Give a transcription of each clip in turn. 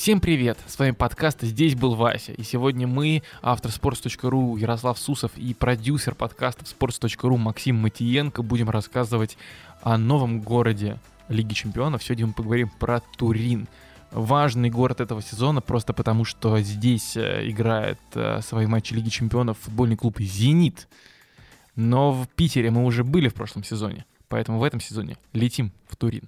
Всем привет! С вами подкаст «Здесь был Вася». И сегодня мы, автор sports.ru Ярослав Сусов и продюсер подкаста sports.ru Максим Матиенко будем рассказывать о новом городе Лиги Чемпионов. Сегодня мы поговорим про Турин. Важный город этого сезона просто потому, что здесь э, играет э, свои матчи Лиги Чемпионов футбольный клуб «Зенит». Но в Питере мы уже были в прошлом сезоне, поэтому в этом сезоне летим в Турин.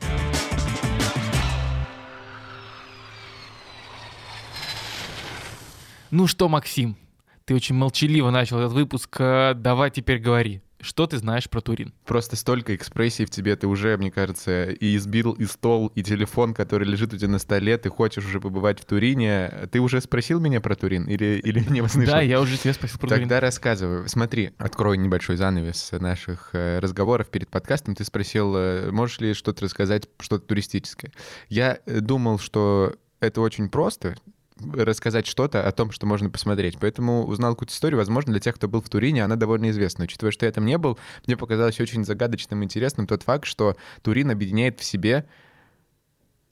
Ну что, Максим, ты очень молчаливо начал этот выпуск. э, Давай теперь говори. Что ты знаешь про Турин? Просто столько экспрессий в тебе, ты уже, мне кажется, и избил и стол, и телефон, который лежит у тебя на столе, ты хочешь уже побывать в Турине. Ты уже спросил меня про Турин или, или не услышал? Да, я уже тебя спросил про Турин. Тогда рассказываю. Смотри, открою небольшой занавес наших э, разговоров перед подкастом. Ты спросил, э, можешь ли что-то рассказать, что-то туристическое. Я думал, что это очень просто, рассказать что-то о том, что можно посмотреть. Поэтому узнал какую-то историю. Возможно, для тех, кто был в Турине, она довольно известна. Учитывая, что я там не был, мне показалось очень загадочным и интересным тот факт, что Турин объединяет в себе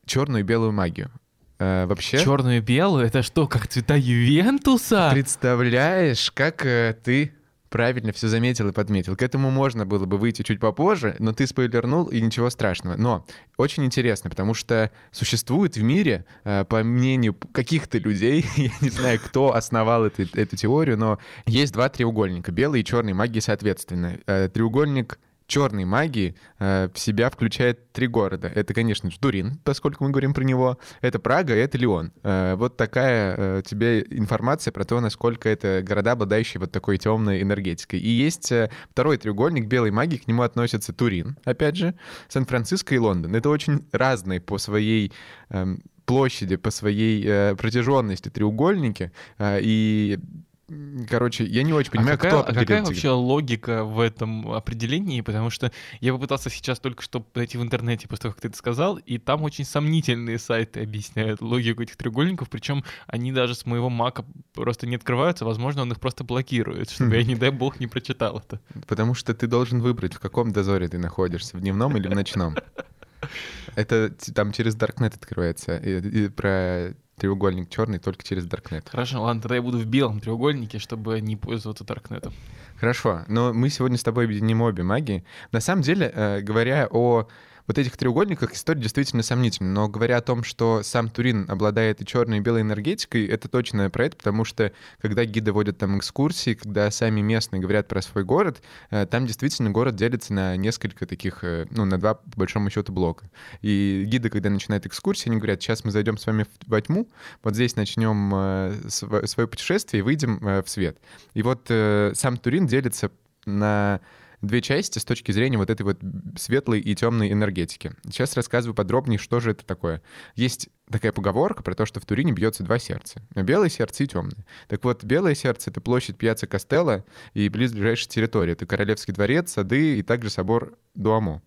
черную и белую магию. Э, вообще... Черную и белую? Это что, как цвета Ювентуса? Представляешь, как э, ты правильно все заметил и подметил. К этому можно было бы выйти чуть попозже, но ты спойлернул, и ничего страшного. Но очень интересно, потому что существует в мире, э, по мнению каких-то людей, я не знаю, кто основал эту, эту теорию, но есть два треугольника, белый и черный магии соответственно. Э, Треугольник черной магии э, в себя включает три города. Это, конечно же, Турин, поскольку мы говорим про него, это Прага и это Лион. Э, вот такая э, тебе информация про то, насколько это города, обладающие вот такой темной энергетикой. И есть второй треугольник белой магии, к нему относятся Турин, опять же, Сан-Франциско и Лондон. Это очень разные по своей эм, площади, по своей протяженности треугольники, и Короче, я не очень понимаю, а какая, кто а какая вообще логика в этом определении? Потому что я попытался сейчас только что найти в интернете после того, как ты это сказал, и там очень сомнительные сайты объясняют логику этих треугольников, причем они даже с моего мака просто не открываются, возможно, он их просто блокирует, чтобы я, не дай бог, не прочитал это. Потому что ты должен выбрать, в каком дозоре ты находишься, в дневном или в ночном. Это там через Darknet открывается. И, и про треугольник черный только через Darknet. Хорошо, ладно, тогда я буду в белом треугольнике, чтобы не пользоваться Даркнетом. Хорошо, но мы сегодня с тобой объединим обе магии. На самом деле, э, говоря о вот этих треугольниках, история действительно сомнительна. Но говоря о том, что сам Турин обладает и черной, и белой энергетикой, это точно про это, потому что когда гиды водят там экскурсии, когда сами местные говорят про свой город, э, там действительно город делится на несколько таких, э, ну, на два, по большому счету, блока. И гиды, когда начинают экскурсии, они говорят, сейчас мы зайдем с вами во тьму, вот здесь начнем э, св- свое путешествие и выйдем в свет. И вот сам Турин делится на две части с точки зрения вот этой вот светлой и темной энергетики. Сейчас рассказываю подробнее, что же это такое. Есть такая поговорка про то, что в Турине бьется два сердца. Белое сердце и темное. Так вот, белое сердце — это площадь Пьяца Костелло и близлежащая территория. Это Королевский дворец, сады и также собор Дуамо.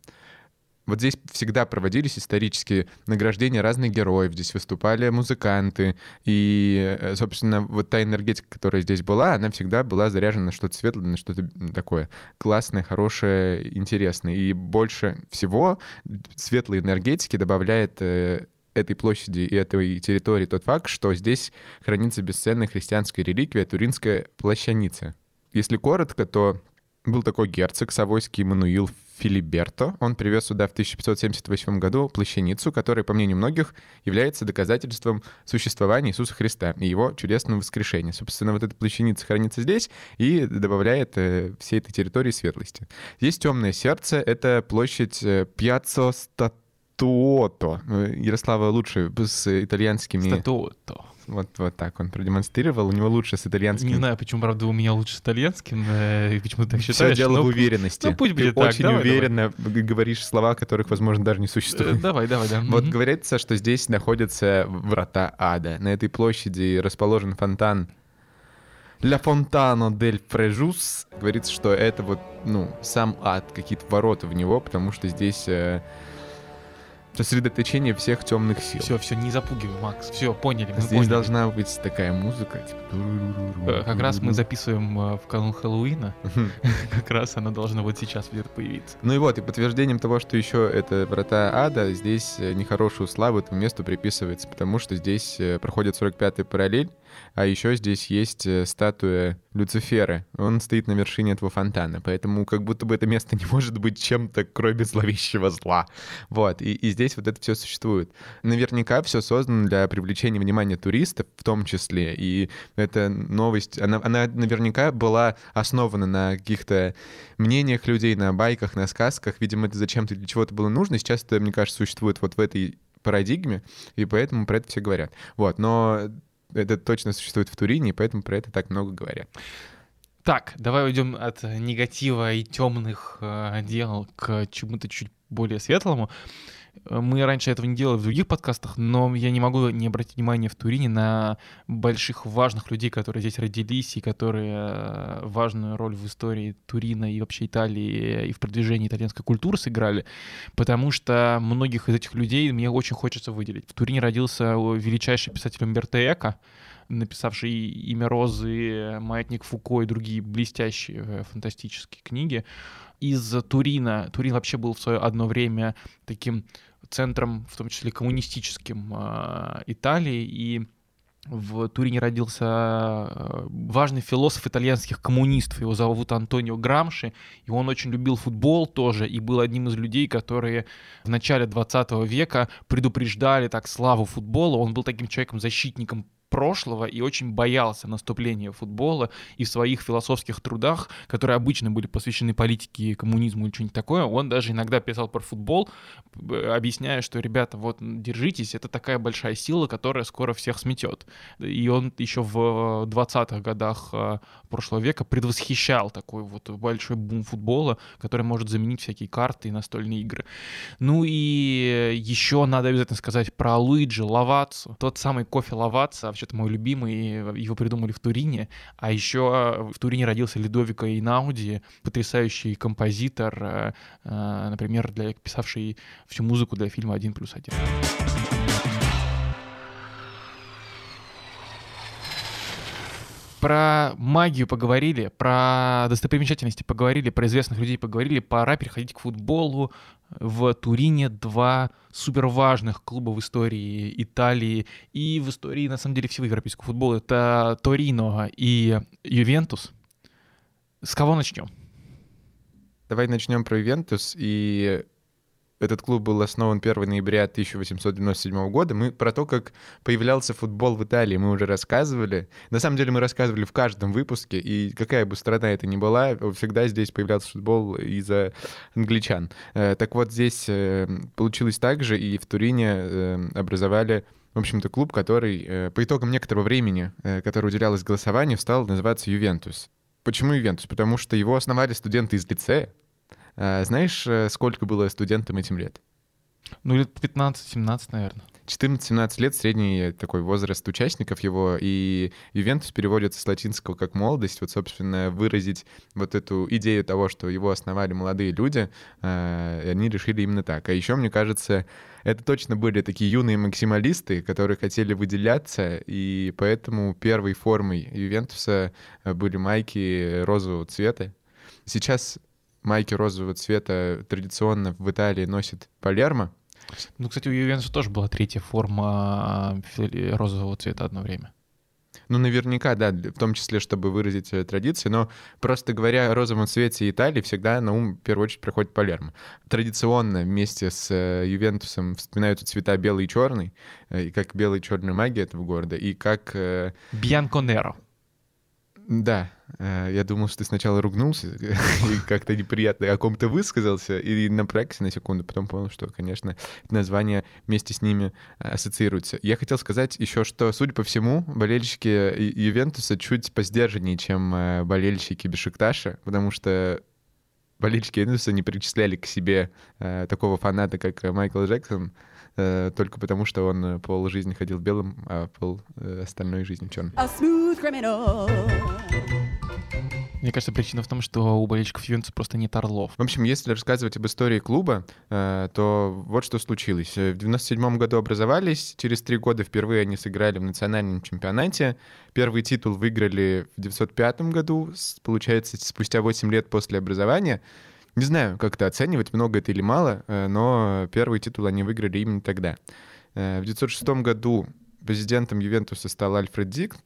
Вот здесь всегда проводились исторические награждения разных героев, здесь выступали музыканты, и, э, собственно, вот та энергетика, которая здесь была, она всегда была заряжена на что-то светлое, на что-то такое классное, хорошее, интересное. И больше всего светлой энергетики добавляет э, этой площади и этой территории тот факт, что здесь хранится бесценная христианская реликвия Туринская плащаница. Если коротко, то был такой герцог Савойский Мануил Филиберто. Он привез сюда в 1578 году плащаницу, которая, по мнению многих, является доказательством существования Иисуса Христа и его чудесного воскрешения. Собственно, вот эта плащаница хранится здесь и добавляет э, всей этой территории светлости. Здесь темное сердце — это площадь э, Пьяццо Статуото. Э, Ярослава лучше с итальянскими... Статуото. Вот, вот так он продемонстрировал. У него лучше с итальянским. Не знаю, почему, правда, у меня лучше с итальянским, э, почему ты так Все считаешь. дело но- в уверенности. ну, пусть Ты будет так. очень Давай, давай. уверенно г- говоришь слова, которых, возможно, даже не Э, существует. Давай, давай, да. Вот Мгм. говорится, что здесь находятся врата ада. На этой площади расположен фонтан Ля Фонтано дель Фрежус. Говорится, что это вот, ну, сам ад, какие-то ворота в него, потому что здесь э, Сосредоточение всех темных сил. Все, все, не запугивай, Макс. Все, поняли. мы Здесь поняли. должна быть такая музыка, типа... Э, Как раз мы записываем э, в канун Хэллоуина. Как раз она должна вот сейчас где-то появиться. Ну и вот, и подтверждением того, что еще это врата ада, здесь э, нехорошую славу этому месту приписывается, потому что здесь проходит 45-й параллель, а еще здесь есть э, статуя Люцифера. Он стоит на вершине этого фонтана, поэтому как будто бы это место не может быть чем-то, кроме зловещего зла. Вот, и, и здесь вот это все существует. Наверняка все создано для привлечения внимания туристов в том числе, и эта новость, она, она наверняка была основана на каких-то мнениях людей, на байках, на сказках. Видимо, это зачем-то для чего-то было нужно. Сейчас это, мне кажется, существует вот в этой парадигме, и поэтому про это все говорят. Вот, но это точно существует в Турине, и поэтому про это так много говорят. Так, давай уйдем от негатива и темных э, дел к чему-то чуть более светлому. Э, Мы раньше этого не делали в других подкастах, но я не могу не обратить внимание в Турине на больших важных людей, которые здесь родились и которые э, важную роль в истории Турина и вообще Италии и в продвижении итальянской культуры сыграли, потому что многих из этих людей мне очень хочется выделить. В Турине родился э, величайший писатель Умберто Эко, написавший «Имя Розы», «Маятник Фуко» и другие блестящие э, фантастические книги. Из Турина, Турин вообще был в свое одно время таким центром, в том числе коммунистическим э, Италии, и в Турине родился э, важный философ итальянских коммунистов, его зовут Антонио Грамши, и он очень любил футбол тоже, и был одним из людей, которые в начале 20 века предупреждали так славу футбола, он был таким человеком-защитником прошлого и очень боялся наступления футбола и в своих философских трудах, которые обычно были посвящены политике, коммунизму или что-нибудь такое, он даже иногда писал про футбол, э, объясняя, что, ребята, вот держитесь, это такая большая сила, которая скоро всех сметет. И он еще в 20-х годах э, прошлого века предвосхищал такой вот большой бум футбола, который может заменить всякие карты и настольные игры. Ну и еще надо обязательно сказать про Луиджи Лавацу. Тот самый кофе Лаваца, вообще-то мой любимый, его придумали в Турине. А еще в Турине родился Ледовико Инауди, потрясающий композитор, э, э, например, для, писавший всю музыку для фильма «Один плюс один». Про магию поговорили, про достопримечательности поговорили, про известных людей поговорили. Пора переходить к футболу. В Турине два супер важных клуба в истории Италии и в истории, на самом деле, всего европейского футбола. Это Торино и Ювентус. С кого начнем? Давай начнем про Ювентус. И этот клуб был основан 1 ноября 1897 года. Мы про то, как появлялся футбол в Италии, мы уже рассказывали. На самом деле мы рассказывали в каждом выпуске, и какая бы страна это ни была, всегда здесь появлялся футбол из-за англичан. Э, Так вот, здесь э, получилось так же, и в Турине э, образовали в общем-то, клуб, который по итогам некоторого времени, которое уделялось голосованию, стал называться Ювентус. Почему Ювентус? Потому что его основали студенты из лицея, знаешь, э, сколько было студентам этим лет? Ну, лет 15-17, наверное. 14-17 лет средний такой возраст участников его, и Ювентус переводится с латинского как молодость, вот, собственно, выразить вот эту идею того, что его основали молодые люди, э, они решили именно так. А еще, мне кажется, это точно были такие юные максималисты, которые хотели выделяться, и поэтому первой формой Ювентуса э, были майки розового цвета. Сейчас майки розового цвета традиционно в Италии носит Палермо. Ну, кстати, у Ювентуса тоже была третья форма э, розового цвета одно время. Ну, наверняка, да, в том числе, чтобы выразить традиции, но просто говоря о розовом цвете Италии, всегда на ум в первую очередь приходит Палермо. Традиционно вместе с э, Ювентусом вспоминаются цвета белый и черный, э, и как белый и черная магия этого города, и как... э, Бьянконеро. Да, я думал, что ты сначала ругнулся и как-то неприятно о ком-то высказался, и напрягся на секунду, потом понял, что, конечно, название вместе с ними э, ассоциируется. Я хотел сказать еще, что, судя по всему, болельщики Ювентуса чуть посдержаннее, чем э, болельщики Бешикташа, потому что болельщики Ювентуса не причисляли к себе э, такого фаната, как э, Майкл Джексон, э, только потому, что он э, пол жизни ходил белым, а пол э, остальной жизни черным. Мне кажется, причина в том, что у болельщиков Ювентуса просто нет орлов. В общем, если рассказывать об истории клуба, э, то вот что случилось. В 97 году образовались, через три года впервые они сыграли в национальном чемпионате. Первый титул выиграли в 905 году, получается, спустя 8 лет после образования. Не знаю, как это оценивать, много это или мало, э, но первый титул они выиграли именно тогда. Э, в 906 году президентом Ювентуса стал Альфред Дик,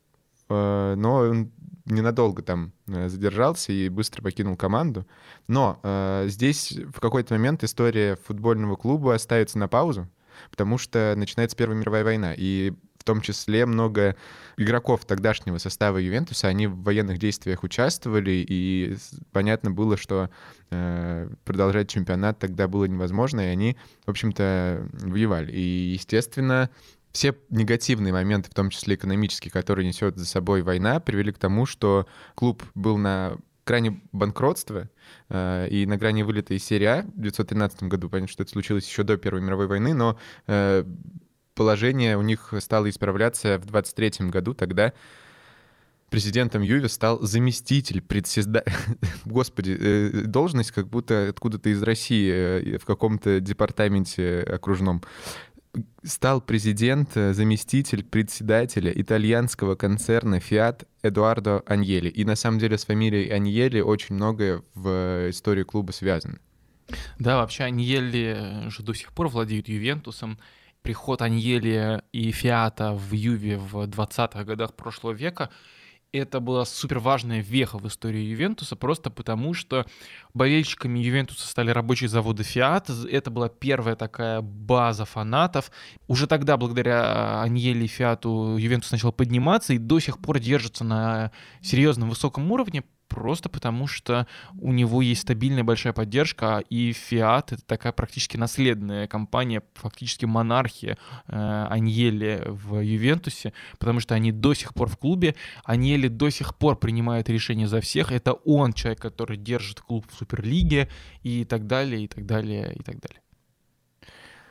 но он ненадолго там э, задержался и быстро покинул команду. Но э, здесь в какой-то момент история футбольного клуба ставится на паузу, потому что начинается Первая мировая война, и в том числе много игроков тогдашнего состава Ювентуса, они в военных действиях участвовали, и понятно было, что э, продолжать чемпионат тогда было невозможно, и они, в общем-то, воевали. И, естественно, все негативные моменты, в том числе экономические, которые несет за собой война, привели к тому, что клуб был на грани банкротства э, и на грани вылета из серии А в 1913 году. Понятно, что это случилось еще до Первой мировой войны, но э, положение у них стало исправляться в 23 году. Тогда президентом Юве стал заместитель председателя. Господи, э, должность как будто откуда-то из России э, в каком-то департаменте окружном стал президент, э, заместитель председателя итальянского концерна Fiat Эдуардо Аньели. И на самом деле с фамилией Аньели очень многое в истории клуба связано. Да, вообще Аньели же до сих пор владеют Ювентусом. Приход Аньели и Фиата в Юве в 20-х годах прошлого века — это была супер важная веха в истории Ювентуса, просто потому что болельщиками Ювентуса стали рабочие заводы Фиат. Это была первая такая база фанатов. Уже тогда, благодаря Аньеле и Фиату, Ювентус начал подниматься и до сих пор держится на серьезном высоком уровне, просто потому что у него есть стабильная большая поддержка, и Fiat — это такая практически наследная компания, фактически монархия э, Аньели в Ювентусе, потому что они до сих пор в клубе, Аньели до сих пор принимает решения за всех, это он человек, который держит клуб в Суперлиге и так далее, и так далее, и так далее.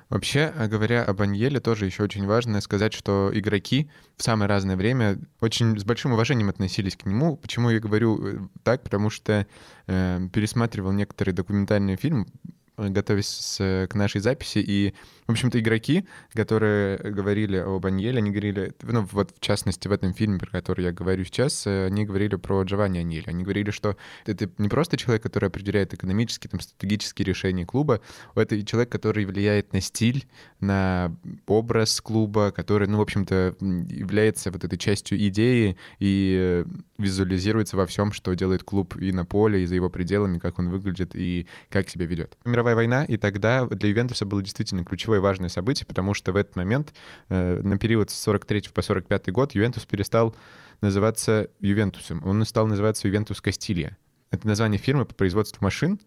Вообще, а говоря об Аньеле, тоже еще очень важно сказать, что игроки в самое разное время очень с большим уважением относились к нему. Почему я говорю э, так? Потому что э, пересматривал некоторые документальные фильмы готовясь к нашей записи, и, в общем-то, игроки, которые говорили об Аньеле, они говорили, ну, вот в частности в этом фильме, про который я говорю сейчас, э, они говорили про Джованни Аньеле. Они говорили, что это не просто человек, который определяет экономические, там, стратегические решения клуба, это человек, который влияет на стиль, на образ клуба, который, ну, в общем-то, является вот этой частью идеи и э, визуализируется во всем, что делает клуб и на поле, и за его пределами, как он выглядит и как себя ведет. Мировая война, и тогда для Ювентуса было действительно ключевое важное событие, потому что в этот момент, э, на период с 43 по 45 год, Ювентус перестал называться Ювентусом. Он стал называться Ювентус Чизиталия. Это название фирмы по производству машин.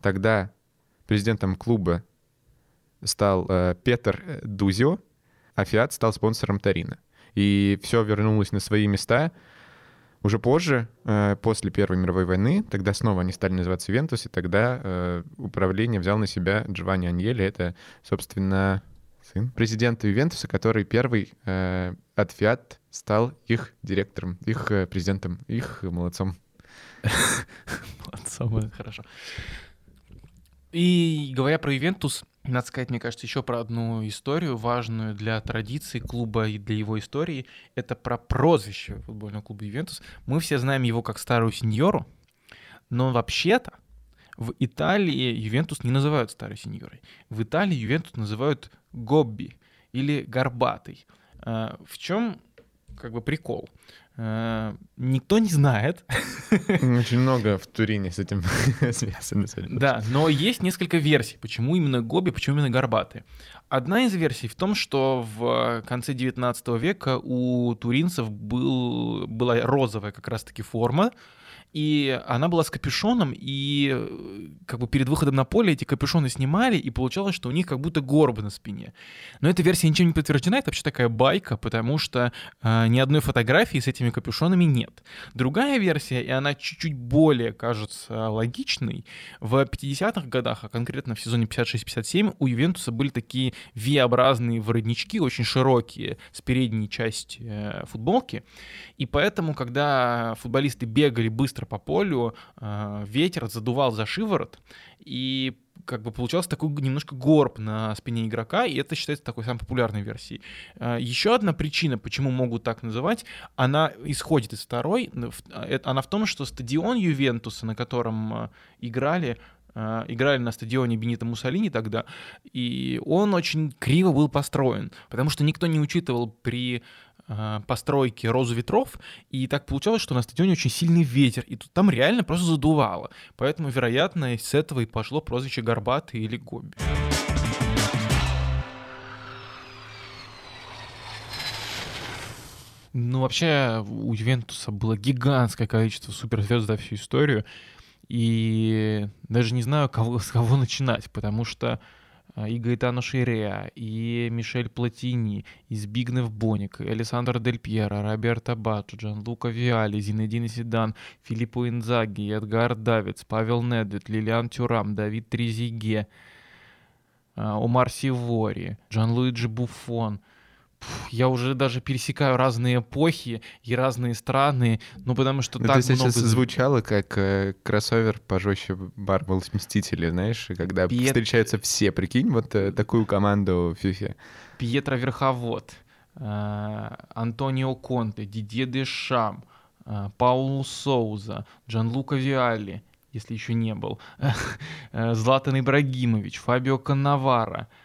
Тогда президентом клуба стал э, Пьеро Дузио, а Фиат стал спонсором Торино. И все вернулось на свои места — уже позже, э, после Первой мировой войны, тогда снова они стали называться Ювентус, и тогда э, управление взял на себя Джованни Аньели. Это, собственно, сын президента Ювентуса, который первый э, от Фиат стал их директором, их президентом, их молодцом. Молодцом, хорошо. И говоря про Ювентус, надо сказать, мне кажется, еще про одну историю, важную для традиции клуба и для его истории. Это про прозвище футбольного клуба «Ювентус». Мы все знаем его как старую сеньору, но вообще-то в Италии Ювентус не называют старой сеньорой. В Италии Ювентус называют Гобби или Горбатый. А, в чем как бы прикол? Э, никто не знает. Очень много в Турине с этим связано. Да, но есть несколько версий, почему именно Гоби, почему именно Горбатые. Одна из версий в том, что в конце 19 века у туринцев был, была розовая как раз-таки форма, и она была с капюшоном, и э, как бы перед выходом на поле эти капюшоны снимали, и получалось, что у них как будто горбы на спине. Но эта версия ничем не подтверждена, это вообще такая байка, потому что э, ни одной фотографии с этими капюшонами нет. Другая версия, и она чуть-чуть более кажется логичной, в 50-х годах, а конкретно в сезоне 56-57, у Ювентуса были такие V-образные воротнички, очень широкие, с передней части э, футболки, и поэтому, когда футболисты бегали быстро ветра по полю, э, ветер задувал за шиворот, и как бы получался такой немножко горб на спине игрока, и это считается такой самой популярной версией. Э, Еще одна причина, почему могут так называть, она исходит из второй, она в том, что стадион Ювентуса, на котором играли, играли на стадионе Бенита Муссолини тогда, и он очень криво был построен, потому что никто не учитывал при Э, постройки «Розу ветров», и так получалось, что на стадионе очень сильный ветер, и тут там реально просто задувало. Поэтому, вероятно, с этого и пошло прозвище «Горбатый» или «Гобби». Ну, вообще, у Ювентуса было гигантское количество суперзвезд за всю историю, и даже не знаю, кого, с кого начинать, потому что а, и Гаэтано Ширеа, и Мишель Платини, и Збигнев Боник, и Александр Дель Пьеро, Роберто Баччо, Джан Лука Виали, Зинедин Сидан, Филиппо Инзаги, Эдгар Давидс, Павел Недвед, Лилиан Тюрам, Давид Трезиге, а, Омар Сивори, Джан Луиджи Буфон — я уже даже пересекаю разные эпохи и разные страны, ну потому что ну, так это много... сейчас звучало как э, кроссовер пожестче Marvel's Мстители, знаешь, когда Пьет... встречаются все, прикинь, вот э, такую команду в FIFA. Пьетро Верховод, э, Антонио Конте, Дидье Дешам, э, Паулу Соуза, Джанлука Виалли, если еще не был, э, Златан Ибрагимович, Фабио Каннавара —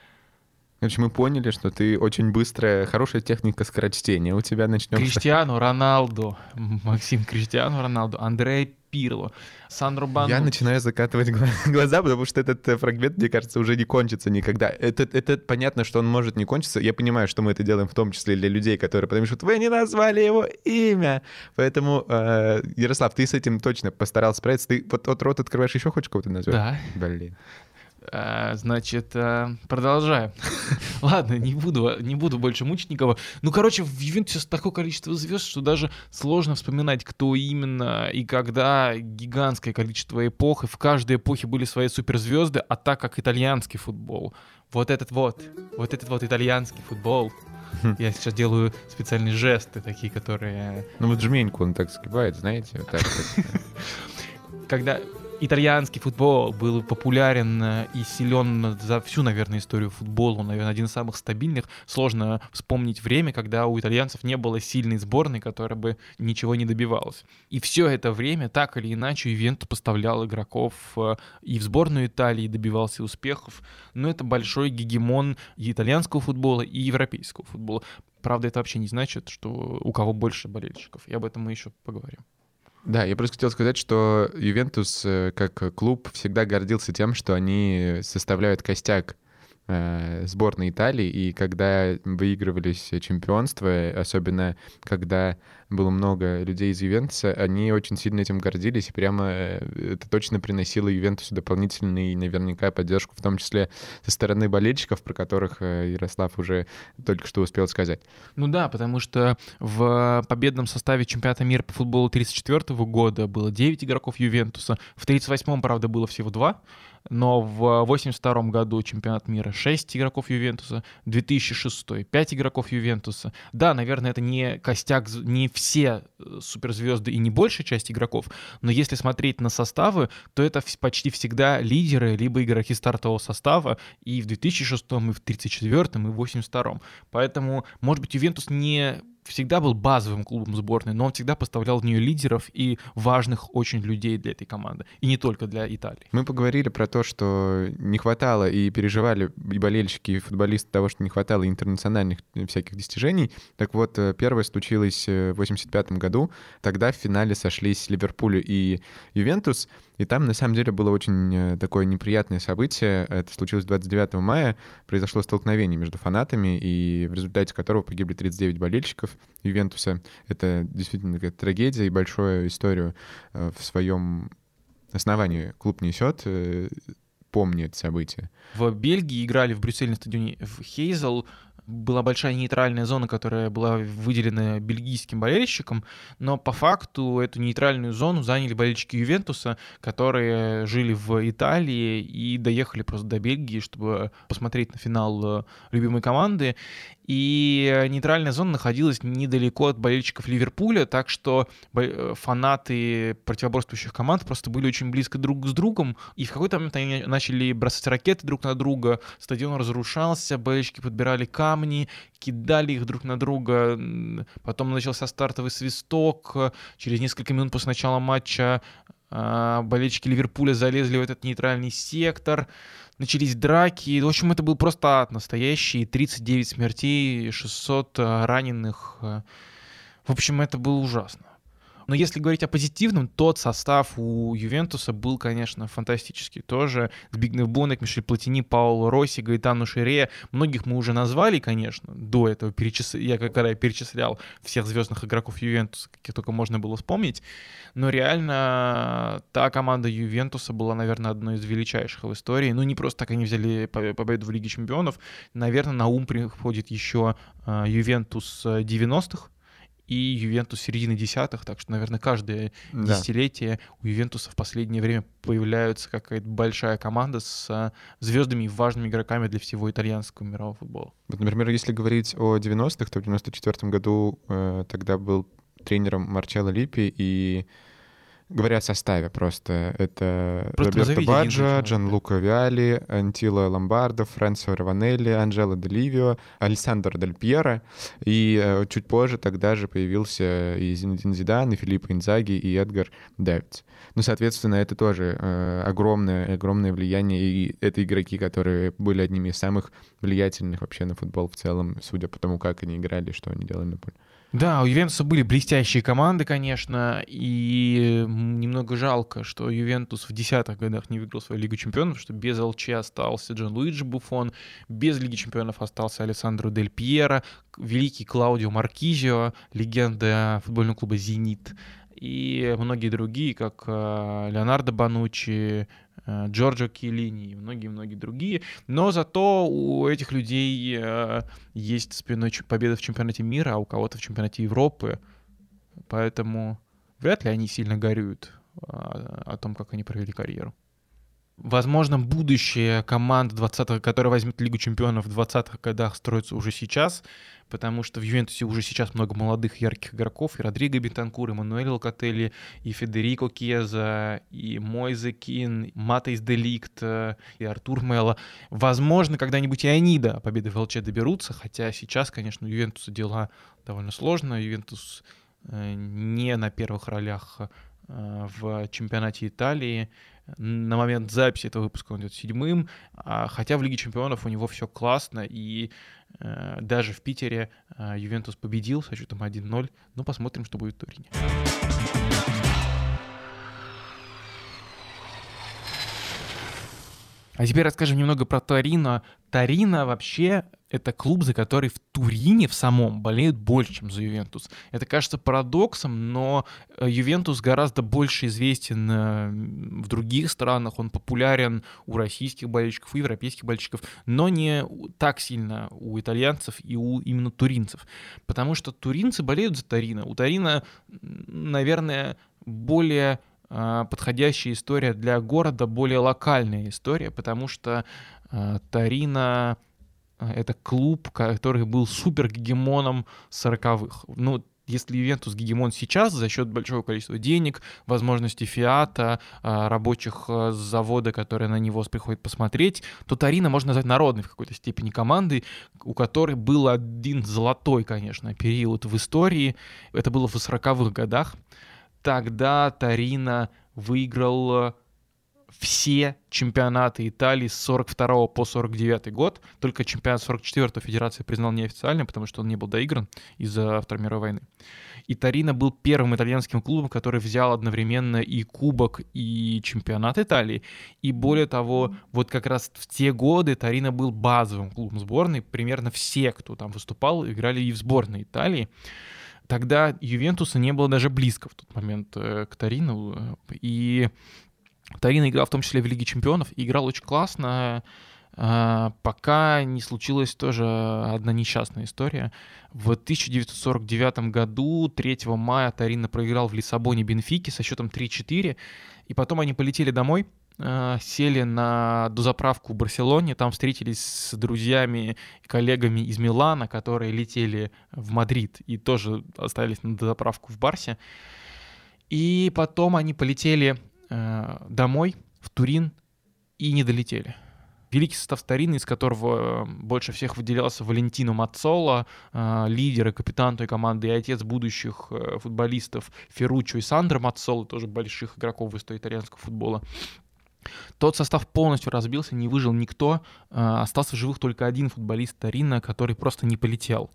Короче, мы поняли, что ты очень быстрая, хорошая техника скорочтения. У тебя начнется... Криштиану Роналду, Максим Криштиану Роналду, Андрей Пирло, Сандро Бану. Я начинаю закатывать глаза, потому что этот э, фрагмент, мне кажется, уже не кончится никогда. Это, это понятно, что он может не кончиться. Я понимаю, что мы это делаем в том числе для людей, которые потому что вы не назвали его имя. Поэтому, э, Ярослав, ты с этим точно постарался справиться. Ты вот, вот рот открываешь, еще хочешь кого-то назвать? Да. Блин. А, значит, а, продолжаем. Ладно, не буду, не буду больше мучить никого. Ну, короче, в Ювентусе такое количество звезд, что даже сложно вспоминать, кто именно и когда. Гигантское количество эпох, и в каждой эпохе были свои суперзвезды, а так как итальянский футбол. Вот этот вот, вот этот вот итальянский футбол. Я сейчас делаю специальные жесты, такие, которые... Ну вот жменьку он так сгибает, знаете, вот так. Когда итальянский футбол был популярен э, и силен за всю, наверное, историю футбола. Он, наверное, один из самых стабильных. Сложно вспомнить время, когда у итальянцев не было сильной сборной, которая бы ничего не добивалась. И все это время, так или иначе, Ивент поставлял игроков э, и в сборную Италии, добивался успехов. Но это большой гегемон и итальянского футбола, и европейского футбола. Правда, это вообще не значит, что у кого больше болельщиков. И об этом мы еще поговорим. Да, я просто хотел сказать, что Ювентус э, как клуб всегда гордился тем, что они составляют костяк сборной Италии, и когда выигрывались чемпионства, особенно когда было много людей из Ювентуса, они очень сильно этим гордились, и прямо э, это точно приносило Ювентусу дополнительный, наверняка, поддержку, в том числе со стороны болельщиков, про которых э, Ярослав уже только что успел сказать. Ну да, потому что в победном составе чемпионата мира по футболу 1934 года было 9 игроков Ювентуса, в 1938, правда, было всего 2, но в 82 году чемпионат мира 6 игроков Ювентуса, 2006 5 игроков Ювентуса. Да, наверное, это не костяк, не все э, суперзвезды и не большая часть игроков, но если смотреть на составы, то это почти всегда лидеры, либо игроки стартового состава и в 2006, и в 34, и в 82. Поэтому, может быть, Ювентус не всегда был базовым клубом сборной, но он всегда поставлял в нее лидеров и важных очень людей для этой команды. И не только для Италии. Мы поговорили про то, что не хватало и переживали и болельщики, и футболисты того, что не хватало интернациональных всяких достижений. Так вот, э, первое случилось э, в 85 году. Тогда в финале сошлись Ливерпуль и Ювентус. И там, на самом деле, было очень э, такое неприятное событие. Это случилось 29 мая. Произошло столкновение между фанатами, и в результате которого погибли 39 болельщиков Ювентуса. Это действительно такая трагедия и большую историю э, в своем основании клуб несет э, помнит событие. В Бельгии играли в Брюсселе стадионе в Хейзел была большая нейтральная зона, которая была выделена бельгийским болельщикам, но по факту эту нейтральную зону заняли болельщики Ювентуса, которые жили в Италии и доехали просто до Бельгии, чтобы посмотреть на финал э, любимой команды. И нейтральная зона находилась недалеко от болельщиков Ливерпуля, так что э, фанаты противоборствующих команд просто были очень близко друг с другом, и в какой-то момент они начали бросать ракеты друг на друга, стадион разрушался, болельщики подбирали камни, кидали их друг на друга, потом начался стартовый свисток, через несколько минут после начала матча болельщики Ливерпуля залезли в этот нейтральный сектор, начались драки. В общем, это был просто ад настоящий. 39 смертей, 600 а, раненых. В общем, это было ужасно. Но если говорить о позитивном, тот состав у Ювентуса был, конечно, фантастический тоже. Збигнев Бонек, Мишель Платини, Пауло Росси, Гаэтану Шире. Многих мы уже назвали, конечно, до этого. Перечис... Я когда я перечислял всех звездных игроков Ювентуса, каких только можно было вспомнить. Но реально та команда Ювентуса была, наверное, одной из величайших в истории. Ну, не просто так они взяли победу в Лиге Чемпионов. Наверное, на ум приходит еще а, Ювентус 90-х, и Ювентус середины десятых, так что, наверное, каждое да. десятилетие у Ювентуса в последнее время появляется какая-то большая команда с а, звездами и важными игроками для всего итальянского мирового футбола. Вот, например, если говорить о 90-х, то в 94 году э, тогда был тренером Марчелло Липи, и Говоря о составе просто, это просто Роберто Баджа, Джан Лука Виали, Антила Ломбардо, Фрэнсио Раванелли, Анджело Деливио, Александр Дель Пьеро. И э, чуть позже тогда же появился и Зинедин Зидан, и Филипп Инзаги, и Эдгар Дэвидс. Ну, соответственно, это тоже э, огромное, огромное влияние, и это игроки, которые были одними из самых влиятельных вообще на футбол в целом, судя по тому, как они играли, что они делали на поле. Да, у Ювентуса были блестящие команды, конечно, и немного жалко, что Ювентус в десятых годах не выиграл свою Лигу Чемпионов, что без ЛЧ остался Джон Луиджи Буфон, без Лиги Чемпионов остался Александро Дель Пьеро, великий Клаудио Маркизио, легенда футбольного клуба «Зенит», и многие другие, как э, Леонардо Банучи, Джорджо Киелини и многие-многие другие. Но зато у этих людей э, есть спиной победа в чемпионате мира, а у кого-то в чемпионате Европы. Поэтому вряд ли они сильно горюют о том, как они провели карьеру возможно, будущее команд 20 которая возьмет Лигу чемпионов в 20-х годах, строится уже сейчас, потому что в Ювентусе уже сейчас много молодых ярких игроков, и Родриго Бентанкур, и Мануэль Локотелли, и Федерико Кеза, и Мойзе Кин, Матейс Деликт, и Артур Мелло. Возможно, когда-нибудь и они до победы в ЛЧ доберутся, хотя сейчас, конечно, у Ювентуса дела довольно сложно, Ювентус э, не на первых ролях э, в чемпионате Италии, на момент записи этого выпуска он идет седьмым, а, хотя в Лиге Чемпионов у него все классно, и э, даже в Питере э, Ювентус победил со счетом 1-0. Ну, посмотрим, что будет в Турине. А теперь расскажем немного про Торино. Торино вообще это клуб, за который в Турине в самом болеют больше, чем за Ювентус. Это кажется парадоксом, но э, Ювентус гораздо больше известен э, в других странах, он популярен у российских болельщиков и европейских болельщиков, но не так сильно у итальянцев и у именно туринцев. Потому что туринцы болеют за Торино. У Торино, наверное, более э, подходящая история для города, более локальная история, потому что Торино а, это клуб, который был супер гегемоном 40-х. Ну, если Ювентус гегемон сейчас за счет большого количества денег, возможностей фиата, а, рабочих а, завода, которые на него приходят посмотреть, то Тарина можно назвать народной в какой-то степени командой, у которой был один золотой, конечно, период в истории. Это было в 40-х годах. Тогда Тарина выиграл все чемпионаты Италии с 42 по 49 год. Только чемпионат 44 Федерация признал неофициальным, потому что он не был доигран из-за Второй мировой войны. И Торино был первым итальянским клубом, который взял одновременно и кубок, и чемпионат Италии. И более того, вот как раз в те годы Торино был базовым клубом сборной. Примерно все, кто там выступал, играли и в сборной Италии. Тогда Ювентуса не было даже близко в тот момент э, к Торино. И Тарина играл в том числе в Лиге Чемпионов, и играл очень классно, а, пока не случилась тоже одна несчастная история. В 1949 году, 3 мая, Тарина проиграл в Лиссабоне Бенфике со счетом 3-4, и потом они полетели домой, э, сели на дозаправку в Барселоне, там встретились с друзьями и коллегами из Милана, которые летели в Мадрид и тоже остались на дозаправку в Барсе. И потом они полетели домой, в Турин, и не долетели. Великий состав старинный, из которого э, больше всех выделялся Валентино Мацоло, э, лидер и капитан той команды, и отец будущих э, футболистов Ферруччо и Сандро Мацоло, тоже больших игроков в истории итальянского футбола. Тот состав полностью разбился, не выжил никто. Остался в живых только один футболист Тарина, который просто не полетел.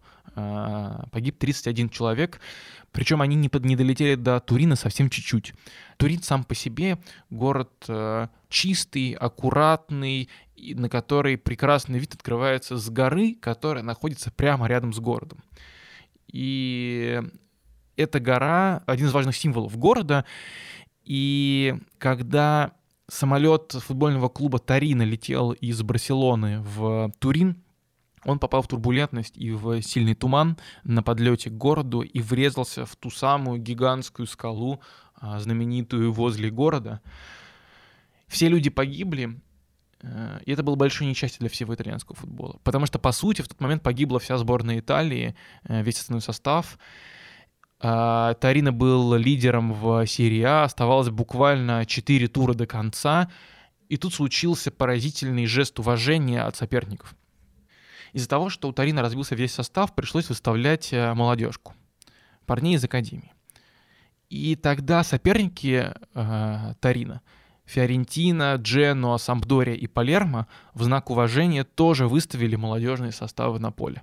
Погиб 31 человек. Причем они не, под, не долетели до Турина совсем чуть-чуть. Турин сам по себе город э, чистый, аккуратный, на который прекрасный вид открывается с горы, которая находится прямо рядом с городом. И эта гора один из важных символов города. И когда самолет футбольного клуба Тарина летел из Барселоны в Турин, он попал в турбулентность и в сильный туман на подлете к городу и врезался в ту самую гигантскую скалу, а, знаменитую возле города. Все люди погибли, э, и это было большое несчастье для всего итальянского футбола. Потому что, по сути, в тот момент погибла вся сборная Италии, э, весь основной состав. А, Тарина был лидером в серии А, оставалось буквально 4 тура до конца, и тут случился поразительный жест уважения от соперников — из-за того, что у Тарина разбился весь состав, пришлось выставлять э, молодежку, парней из академии. И тогда соперники э, Тарина, Фиорентина, Дженуа, Сампдория и Палермо в знак уважения тоже выставили молодежные составы на поле.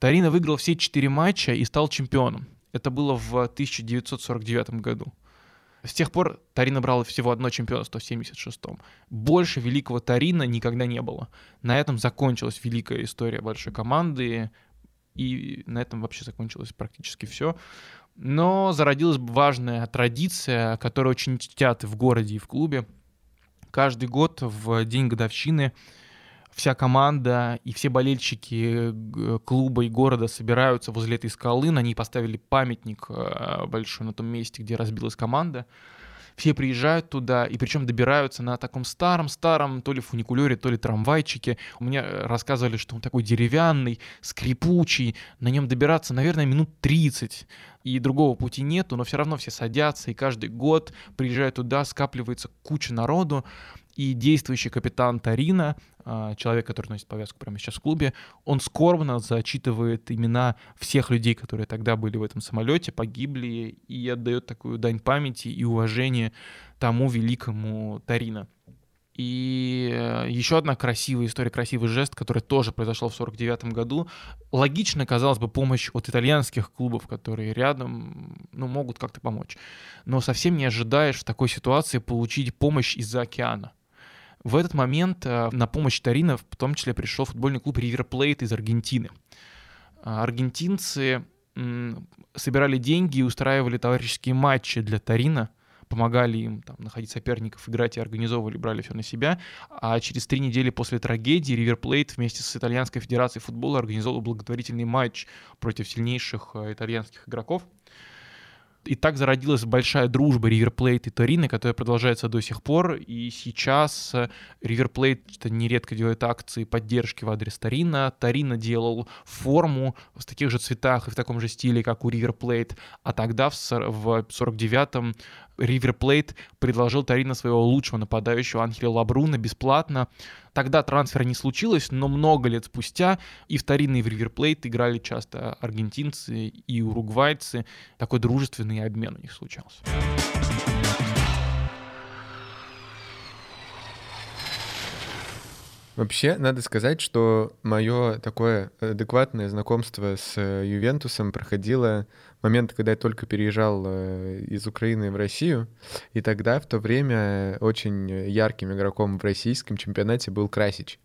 Тарина выиграл все четыре матча и стал чемпионом. Это было в 1949 году. С тех пор Тарина брала всего одно чемпионство в 76-м. Больше великого Тарина никогда не было. На этом закончилась великая история большой команды, и на этом вообще закончилось практически все. Но зародилась важная традиция, которую очень чтят в городе, и в клубе. Каждый год в день годовщины вся команда и все болельщики клуба и города собираются возле этой скалы. На ней поставили памятник э, большой на том месте, где разбилась команда. Все приезжают туда, и причем добираются на таком старом-старом, то ли фуникулере, то ли трамвайчике. У меня рассказывали, что он такой деревянный, скрипучий. На нем добираться, наверное, минут 30. И другого пути нету, но все равно все садятся, и каждый год приезжают туда, скапливается куча народу и действующий капитан Тарина, человек, который носит повязку прямо сейчас в клубе, он скорбно зачитывает имена всех людей, которые тогда были в этом самолете, погибли, и отдает такую дань памяти и уважения тому великому Тарина. И э, еще одна красивая история, красивый жест, который тоже произошел в 49 году. Логично, казалось бы, помощь от итальянских клубов, которые рядом, ну, могут как-то помочь. Но совсем не ожидаешь в такой ситуации получить помощь из-за океана. В этот момент э, на помощь Тарина в том числе пришел футбольный клуб River Plate из Аргентины. А, аргентинцы собирали деньги и устраивали товарищеские матчи для Тарина, помогали им там, находить соперников, играть и организовывали, брали все на себя. А через три недели после трагедии Plate вместе с Итальянской Федерацией футбола организовал благотворительный матч против сильнейших э, итальянских игроков. И так зародилась большая дружба Plate и Торино, которая продолжается до сих пор. И сейчас э, River Plate нередко делает акции поддержки в адрес Торино. Торино делал форму в таких же цветах и в таком же стиле, как у Plate. А тогда в 49-м Ривер Плейт предложил Торино своего лучшего нападающего Анхеля Лабруна бесплатно. Тогда трансфера не случилось, но много лет спустя и в Торино, и в Ривер Плейт играли часто аргентинцы и уругвайцы. Такой дружественный обмен у них случался. Вообще, надо сказать, что мое такое адекватное знакомство с э, Ювентусом проходило момент, когда я только переезжал э, из Украины в Россию, и тогда в то время очень ярким игроком в российском чемпионате был Красич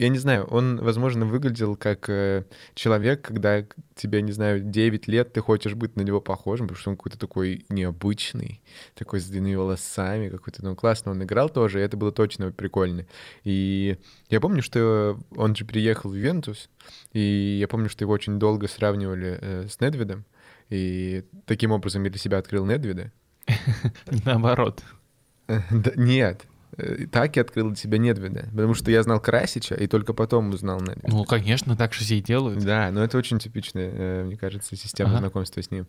я не знаю, он, возможно, выглядел как э, человек, когда тебе, не знаю, 9 лет, ты хочешь быть на него похожим, потому что он какой-то такой необычный, такой с длинными волосами, какой-то, ну, классно он играл тоже, и это было точно прикольно. И я помню, что он же приехал в Вентус, и я помню, что его очень долго сравнивали э, с Недведом, и таким образом я для себя открыл Недведа. Наоборот. Да, нет. Э, Так я открыл для себя Недведа, потому что я знал Красича и только потом узнал Недведа. Ну, конечно, так же все и делают. Да, но это очень типичная, э, мне кажется, система Ага. знакомства с ним.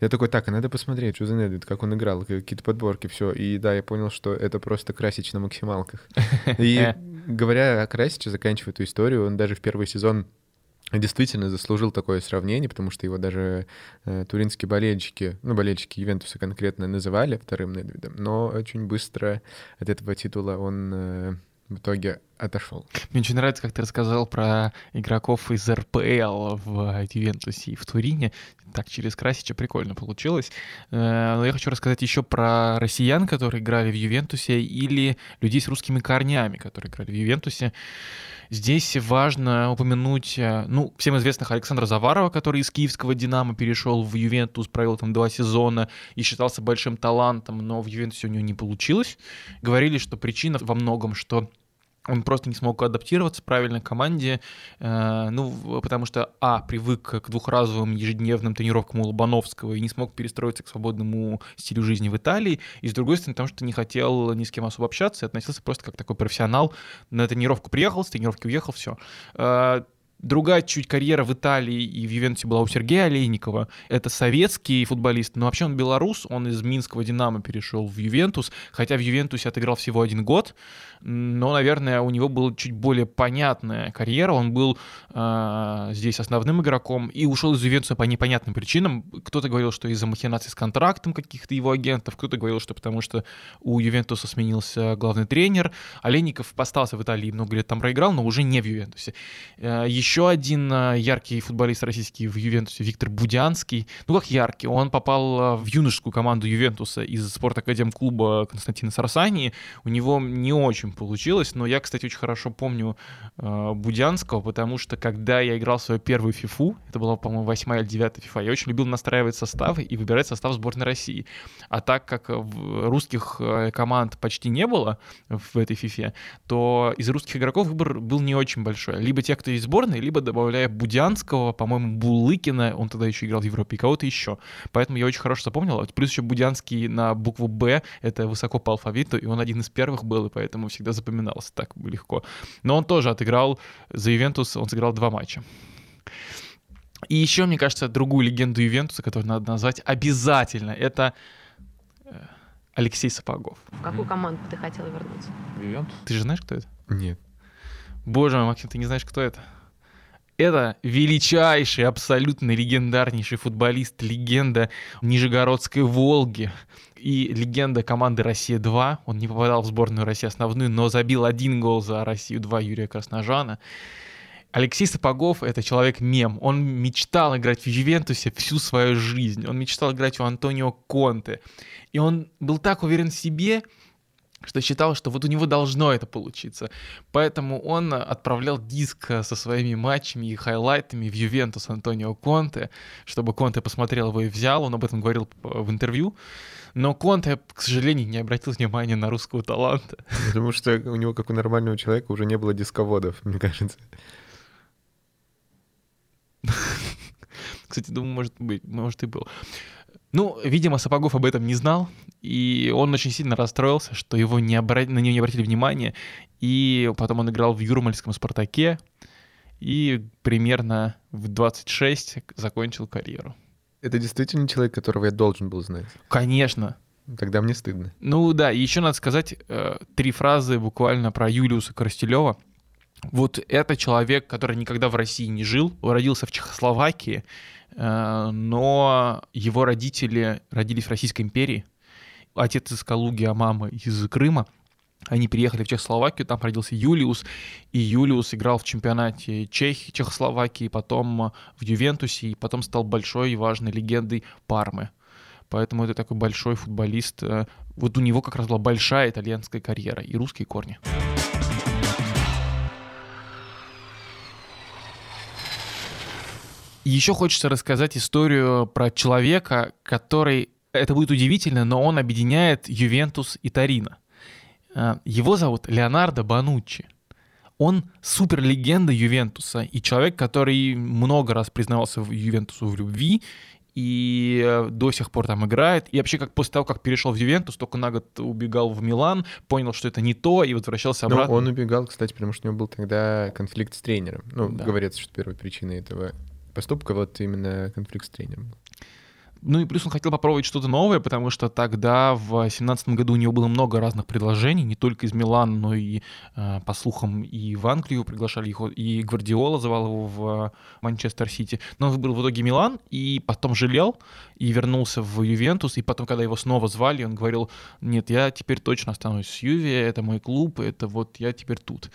Я такой, так, а надо посмотреть, что за Недвед, как он играл, какие-то подборки, все. И да, я понял, что это просто Красич на максималках. И говоря о Красиче, заканчивая эту историю, он даже в первый сезон действительно заслужил такое сравнение, потому что его даже э, туринские болельщики, ну, болельщики Ювентуса конкретно называли вторым Недведом, но очень быстро от этого титула он э, в итоге отошел. Мне очень нравится, как ты рассказал про игроков из РПЛ в Ювентусе и в Турине. Так, через Красича прикольно получилось. Э, Но я хочу рассказать еще про россиян, которые играли в Ювентусе, или людей с русскими корнями, которые играли в Ювентусе. Здесь важно упомянуть, э, ну, всем известных Александра Заварова, который из киевского «Динамо» перешел в Ювентус, провел там два сезона и считался большим талантом, но в Ювентусе у него не получилось. Говорили, что причина во многом, что он просто не смог адаптироваться правильно к команде, э, ну, потому что, а, привык к двухразовым ежедневным тренировкам у Лобановского и не смог перестроиться к свободному стилю жизни в Италии, и, с другой стороны, потому что не хотел ни с кем особо общаться и относился просто как такой профессионал. На тренировку приехал, с тренировки уехал, все. Другая чуть карьера в Италии и в Ювентусе была у Сергея Олейникова. Это советский футболист, но вообще он белорус, он из Минского «Динамо» перешел в Ювентус, хотя в Ювентусе отыграл всего один год, но, наверное, у него была чуть более понятная карьера. Он был э, здесь основным игроком и ушел из Ювентуса по непонятным причинам. Кто-то говорил, что из-за махинаций с контрактом каких-то его агентов, кто-то говорил, что потому что у Ювентуса сменился главный тренер. Олейников остался в Италии, много лет там проиграл, но уже не в Ювентусе. Э, Еще один э, яркий футболист российский в Ювентусе, Виктор Будянский. Ну как яркий, он попал в юношескую команду Ювентуса из спорт-академ-клуба Константина Сарсани. У него не очень получилось, но я, кстати, очень хорошо помню э, Будянского, потому что когда я играл свою первую фифу, это была, по-моему, восьмая или девятая фифа, я очень любил настраивать составы и выбирать состав сборной России. А так как русских э, команд почти не было в этой фифе, то из русских игроков выбор был не очень большой. Либо те, кто из сборной, либо добавляя Будянского, по-моему, Булыкина, он тогда еще играл в Европе, и кого-то еще. Поэтому я очень хорошо запомнил. А Плюс еще Будянский на букву «Б», это высоко по алфавиту, и он один из первых был, и поэтому всегда запоминался так легко. Но он тоже отыграл за Ювентус, он сыграл два матча. И еще, мне кажется, другую легенду Ювентуса, которую надо назвать обязательно, это э, Алексей Сапогов. В какую команду ты хотел вернуться? Ты же знаешь, кто это? Нет. Боже мой, Максим, ты не знаешь, кто это? Это величайший, абсолютно легендарнейший футболист, легенда Нижегородской Волги и легенда команды «Россия-2». Он не попадал в сборную России основную, но забил один гол за «Россию-2» Юрия Красножана. Алексей Сапогов — это человек-мем. Он мечтал играть в Ювентусе всю свою жизнь. Он мечтал играть у Антонио Конте. И он был так уверен в себе, что считал, что вот у него должно это получиться. Поэтому он отправлял диск со своими матчами и хайлайтами в Ювентус Антонио Конте, чтобы Конте посмотрел его и взял. Он об этом говорил в интервью. Но Конте, к сожалению, не обратил внимания на русского таланта. Потому что у него, как у нормального человека, уже не было дисководов, мне кажется. Кстати, думаю, может быть, может и был. Ну, видимо, Сапогов об этом не знал, и он очень сильно расстроился, что его не обра... на него не обратили внимания, и потом он играл в Юрмальском «Спартаке», и примерно в 26 закончил карьеру. Это действительно человек, которого я должен был знать. Конечно. Тогда мне стыдно. Ну да, и еще надо сказать э, три фразы буквально про Юлиуса Коростелева. Вот это человек, который никогда в России не жил, родился в Чехословакии, э, но его родители родились в Российской империи. Отец из Калуги, а мама из Крыма. Они приехали в Чехословакию, там родился Юлиус, и Юлиус играл в чемпионате Чехии, Чехословакии, потом в Ювентусе, и потом стал большой и важной легендой Пармы. Поэтому это такой большой футболист. Э, Вот у него как раз была большая итальянская карьера и русские корни. Еще хочется рассказать историю про человека, который, это будет удивительно, но он объединяет Ювентус и Торино. Э, Его зовут Леонардо Бануччи. Он суперлегенда Ювентуса и человек, который много раз признавался в Ювентусу в любви и э, до сих пор там играет. И вообще, как после того, как перешел в Ювентус, только на год убегал в Милан, понял, что это не то, и возвращался Ну, обратно. он убегал, кстати, потому что у него был тогда конфликт с тренером. Ну, Да. говорится, что первой причиной этого поступка вот именно конфликт с тренером. был. Ну и плюс он хотел попробовать что-то новое, потому что тогда, в 2017 году, у него было много разных предложений, не только из Милана, но и, э, по слухам, и в Англию приглашали его, и Гвардиола звал его в э, Манчестер Сити. Но он выбрал в итоге Милан, и потом жалел, и вернулся в Ювентус, и потом, когда его снова звали, он говорил, нет, я теперь точно останусь с Юве, это мой клуб, это вот я теперь тут.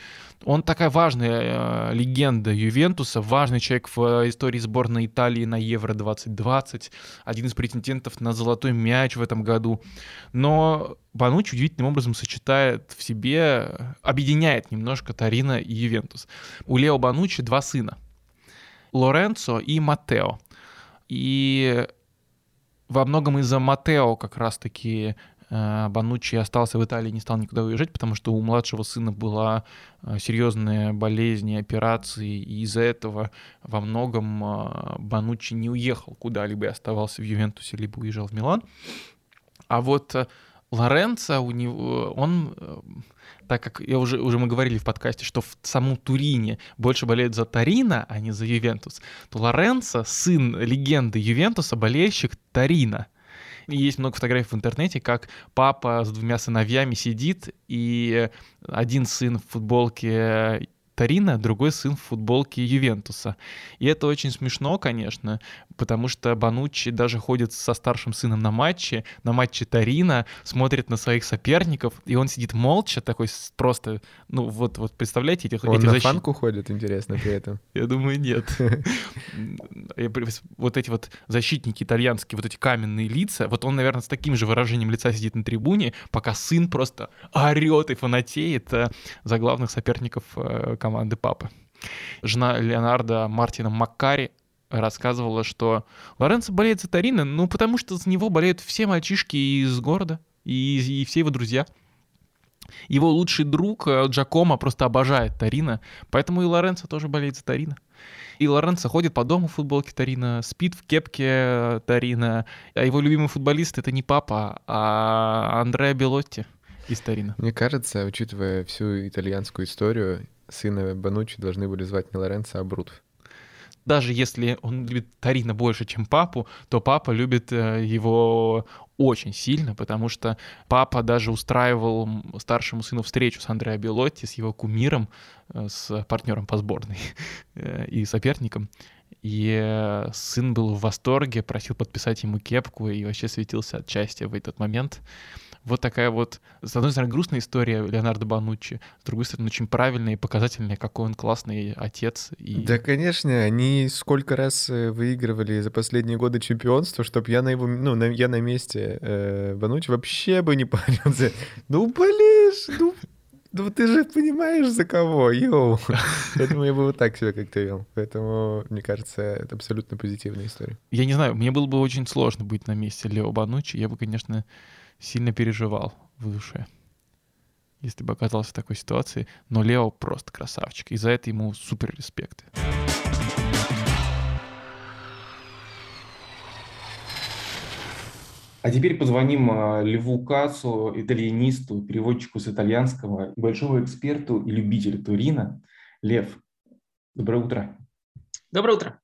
Он такая важная э, легенда Ювентуса, важный человек в э, истории сборной Италии на Евро 2020, один из претендентов на золотой мяч в этом году. Но Банучи удивительным образом сочетает в себе, объединяет немножко Торино и Ювентус. У Лео Банучи два сына. Лоренцо и Матео. И во многом из-за Матео как раз-таки э, Бануччи остался в Италии, не стал никуда уезжать, потому что у младшего сына была э, серьезная болезнь и операции, и из-за этого во многом э, Бануччи не уехал куда-либо и оставался в Ювентусе, либо уезжал в Милан. А вот Лоренцо, у него, он, так как я уже, уже мы говорили в подкасте, что в самом Турине больше болеют за Торино, а не за Ювентус, то Лоренцо, сын легенды Ювентуса, болельщик Торино. Есть много фотографий в интернете, как папа с двумя сыновьями сидит, и один сын в футболке Торино, другой сын в футболке Ювентуса. И это очень смешно, конечно, потому что Бануччи даже ходит со старшим сыном на матче, на матче Торино, смотрит на своих соперников, и он сидит молча, такой просто, ну вот, вот представляете этих, Он этих на защит- фанку ходит, интересно, при этом. я думаю, нет. Вот эти вот защитники итальянские, вот эти каменные лица, вот он, наверное, с таким же выражением лица сидит на трибуне, пока сын просто орет и фанатеет э, за главных соперников э, команды папы. Жена Леонардо Мартина Маккари рассказывала, что Лоренцо болеет за Торино, ну, потому что за него болеют все мальчишки из города и, и все его друзья. Его лучший друг э, Джакомо просто обожает Торино, поэтому и Лоренцо тоже болеет за Торино. И Лоренцо ходит по дому в футболке Торино, спит в кепке э, Торино, а его любимый футболист — это не папа, а Андреа Белотти из Торино. Мне кажется, учитывая всю итальянскую историю, сына Банучи должны были звать не Лоренцо, а Брут. Даже если он любит Торино больше, чем папу, то папа любит э, его очень сильно, потому что папа даже устраивал старшему сыну встречу с Андреа Белотти, с его кумиром, э, с партнером по сборной э, и соперником. И сын был в восторге, просил подписать ему кепку и вообще светился от счастья в этот момент. Вот такая вот, с одной стороны, грустная история Леонардо Бануччи, с другой стороны, очень правильная и показательная, какой он классный отец. И... Да, конечно, они сколько раз э, выигрывали за последние годы чемпионство, чтоб я на его, ну, на- я на месте э, Банучи вообще бы не парился. Ну, болеешь, ну, ну ты же понимаешь, за кого, йоу. Поэтому я бы вот так себя как-то вел. Поэтому, мне кажется, это абсолютно позитивная история. Я не знаю, мне было бы очень сложно быть на месте Лео Банучи. Я бы, конечно, сильно переживал в душе, если бы оказался в такой ситуации. Но Лео просто красавчик. И за это ему супер респект. А теперь позвоним а, Льву Кацу, итальянисту, переводчику с итальянского, большому эксперту и любителю Турина. Лев, доброе утро. Доброе утро.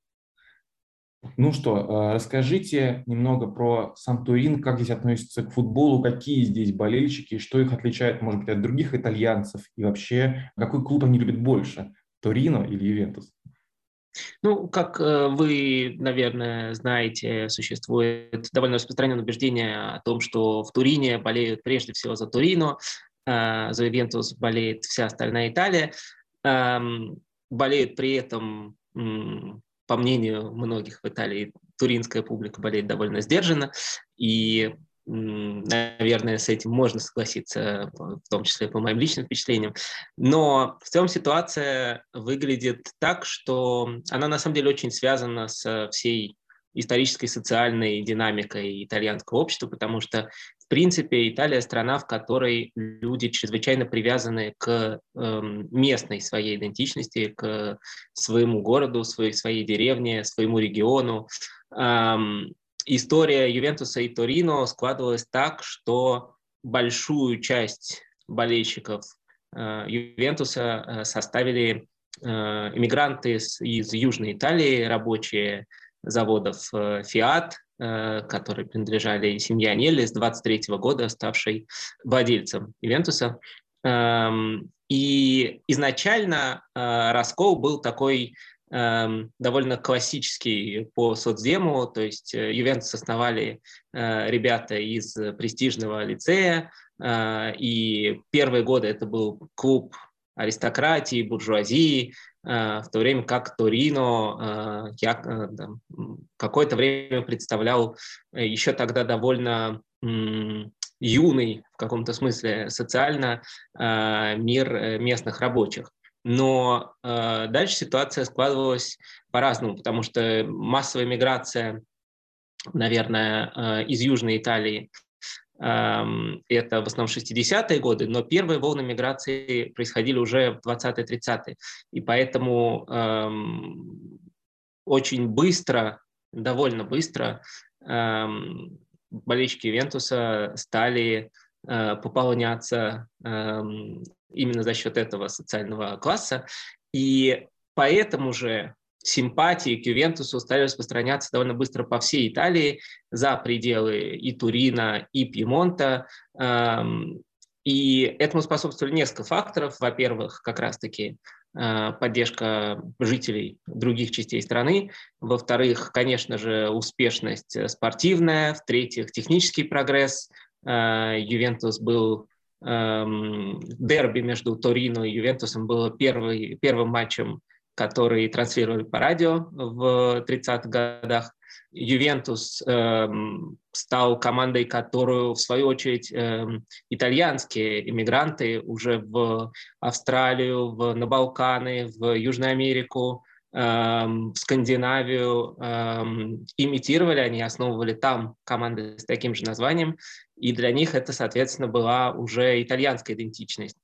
Ну что, а, расскажите немного про сам Турин, как здесь относятся к футболу, какие здесь болельщики, что их отличает, может быть, от других итальянцев, и вообще, какой клуб они любят больше, Торино или Ювентус? Ну, как э, вы, наверное, знаете, существует довольно распространенное убеждение о том, что в Турине болеют прежде всего за Турино, э, за Ювентус болеет вся остальная Италия. Эм, Болеют при этом, по мнению многих в Италии, туринская публика болеет довольно сдержанно, и, наверное, с этим можно согласиться, в том числе по моим личным впечатлениям. Но в целом ситуация выглядит так, что она на самом деле очень связана с всей исторической социальной динамикой итальянского общества, потому что, в принципе, Италия страна, в которой люди чрезвычайно привязаны к эм, местной своей идентичности, к своему городу, своей, своей деревне, своему региону. Эм, история Ювентуса и Торино складывалась так, что большую часть болельщиков э, Ювентуса э, составили э, иммигранты из Южной Италии, рабочие заводов Fiat, которые принадлежали семье Анелли с 23 года, ставшей владельцем Ювентуса. Эм, и изначально раскол был такой Эм, довольно классический по соцдему, то есть э, Ювентус основали э, ребята из престижного лицея, э, и первые годы это был клуб аристократии, буржуазии, в то время как Торино я какое-то время представлял еще тогда довольно юный в каком-то смысле социально мир местных рабочих. Но э, дальше ситуация складывалась по-разному, потому что массовая миграция, наверное, э, из Южной Италии э, это в основном 60-е годы, но первые волны миграции происходили уже в 20-30-е. И поэтому э, очень быстро, довольно быстро э, болельщики Вентуса стали э, пополняться эм, именно за счет этого социального класса. И поэтому же симпатии к Ювентусу стали распространяться довольно быстро по всей Италии, за пределы и Турина, и Пьемонта. Эм, и этому способствовали несколько факторов. Во-первых, как раз-таки э, поддержка жителей других частей страны. Во-вторых, конечно же, успешность спортивная. В-третьих, технический прогресс. Э, Ювентус был Эм, дерби между Торино и Ювентусом было первый, первым матчем, который транслировали по радио в 30-х годах. Ювентус эм, стал командой, которую, в свою очередь, эм, итальянские иммигранты уже в Австралию, в, на Балканы, в Южную Америку, эм, в Скандинавию эм, имитировали, они основывали там команды с таким же названием и для них это, соответственно, была уже итальянская идентичность.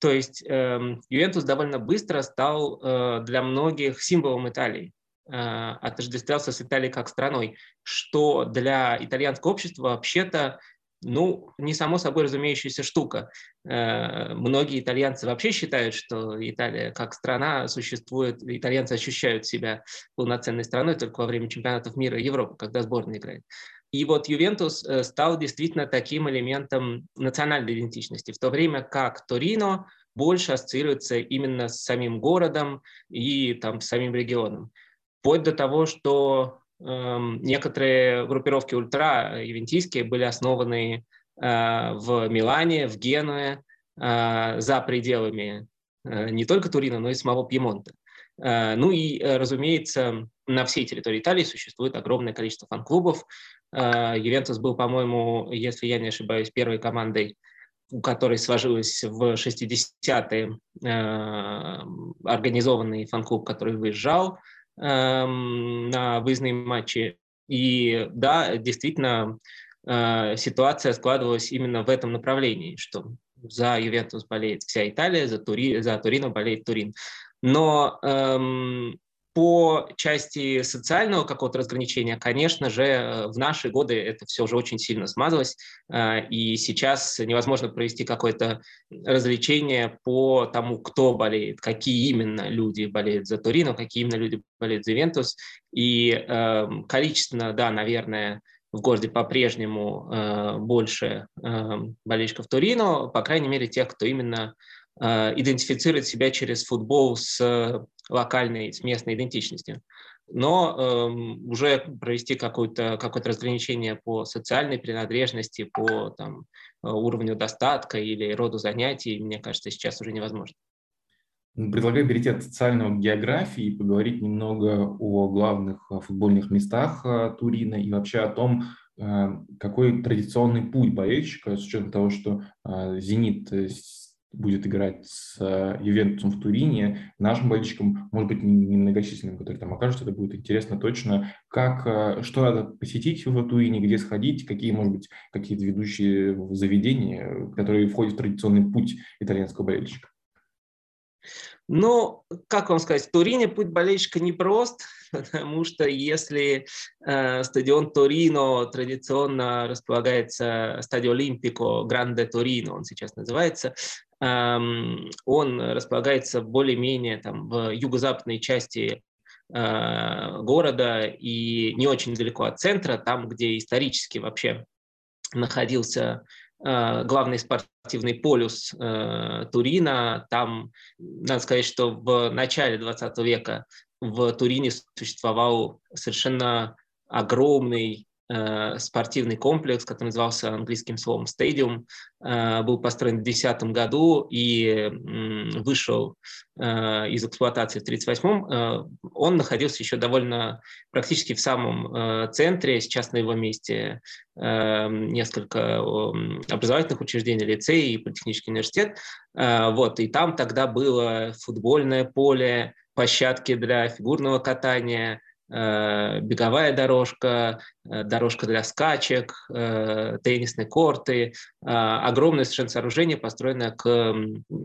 То есть э, Ювентус довольно быстро стал э, для многих символом Италии, э, отождествлялся с Италией как страной, что для итальянского общества вообще-то ну, не само собой разумеющаяся штука. Э, многие итальянцы вообще считают, что Италия как страна существует, итальянцы ощущают себя полноценной страной только во время чемпионатов мира и Европы, когда сборная играет. И вот Ювентус э, стал действительно таким элементом национальной идентичности, в то время как Торино больше ассоциируется именно с самим городом и там, с самим регионом. Вплоть до того, что э, некоторые группировки ультра ювентийские были основаны э, в Милане, в Генуе, э, за пределами э, не только Турина, но и самого Пьемонта. Э, ну и, э, разумеется, на всей территории Италии существует огромное количество фан-клубов, Э, Ювентус был, по-моему, если я не ошибаюсь, первой командой, у которой сложилась в 60-е э, организованный фан-клуб, который выезжал эм, на выездные матчи. И да, действительно, ситуация складывалась именно в этом направлении, что за Ювентус болеет вся Италия, за, Тури, за Торино болеет Турин. Но эм, по части социального какого-то разграничения, конечно же, э, в наши годы это все уже очень сильно смазалось, э, и сейчас невозможно провести какое-то разделение по тому, кто болеет, какие именно люди болеют за Торино, какие именно люди болеют за Ювентус, и э, количественно, да, наверное, в городе по-прежнему э, больше э, болельщиков Торино, по крайней мере, тех, кто именно э, идентифицирует себя через футбол с локальной, с местной идентичностью. Но э, уже провести какое-то какое разграничение по социальной принадлежности, по там, уровню достатка или роду занятий, мне кажется, сейчас уже невозможно. Предлагаю перейти от социального географии и поговорить немного о главных э, футбольных местах э, Турина и вообще о том, э, какой традиционный путь болельщика, с учетом того, что «Зенит» будет играть с э, Ювентусом в Турине, нашим болельщикам, может быть, немногочисленным, которые там окажутся, это будет интересно точно, как, э, что надо посетить в Турине, где сходить, какие, может быть, какие-то ведущие заведения, которые входят в традиционный путь итальянского болельщика. Ну, как вам сказать, в Турине путь болельщика непрост, потому что если э, стадион Торино традиционно располагается, стадион Олимпико Гранде Торино, он сейчас называется, э, он располагается более-менее там в юго-западной части э, города и не очень далеко от центра, там, где исторически вообще находился главный спортивный полюс э, Турина. Там, надо сказать, что в начале 20 века в Турине существовал совершенно огромный Э, спортивный комплекс, который назывался английским словом «Стадиум», э, был построен в 2010 году и вышел э, из эксплуатации в 1938 Он находился еще довольно практически в самом центре, сейчас на его месте несколько образовательных учреждений, лицей и политехнический университет. Вот, и там тогда было футбольное поле, площадки для фигурного катания, Э, беговая дорожка, э, дорожка для скачек, э, теннисные корты, огромное совершенно сооружение, построенное к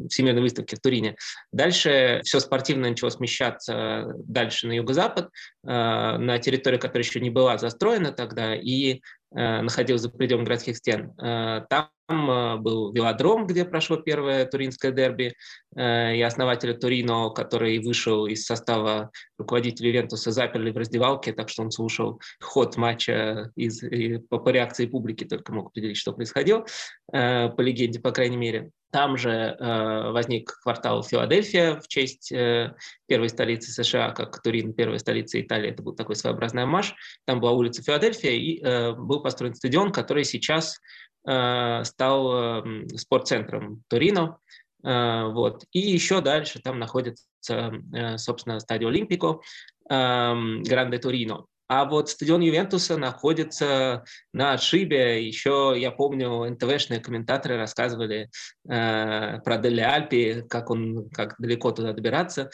Всемирной выставке в Турине. Дальше все спортивное начало смещаться дальше на юго-запад, на территорию, которая еще не была застроена тогда, и Э, находился за пределами городских стен. Э, там э, был велодром, где прошло первое туринское дерби, и основателя Турино, который вышел из состава руководителя Вентуса, заперли в раздевалке, так что он слушал ход матча из, и по, по реакции публики только мог определить, что происходило, по легенде, по крайней мере. Там же э, возник квартал Филадельфия в честь э, первой столицы США, как Турин, первая столица Италии. Это был такой своеобразный амаш. Там была улица Филадельфия, и э, был построен стадион, который сейчас э, стал э, спортцентром Торино. Э, вот. И еще дальше там находится, э, собственно, стадион Олимпико, э, Гранде Торино. А вот стадион Ювентуса находится на отшибе. Еще, я помню, НТВшные комментаторы рассказывали э, про Дели Альпи, как, он, как далеко туда добираться.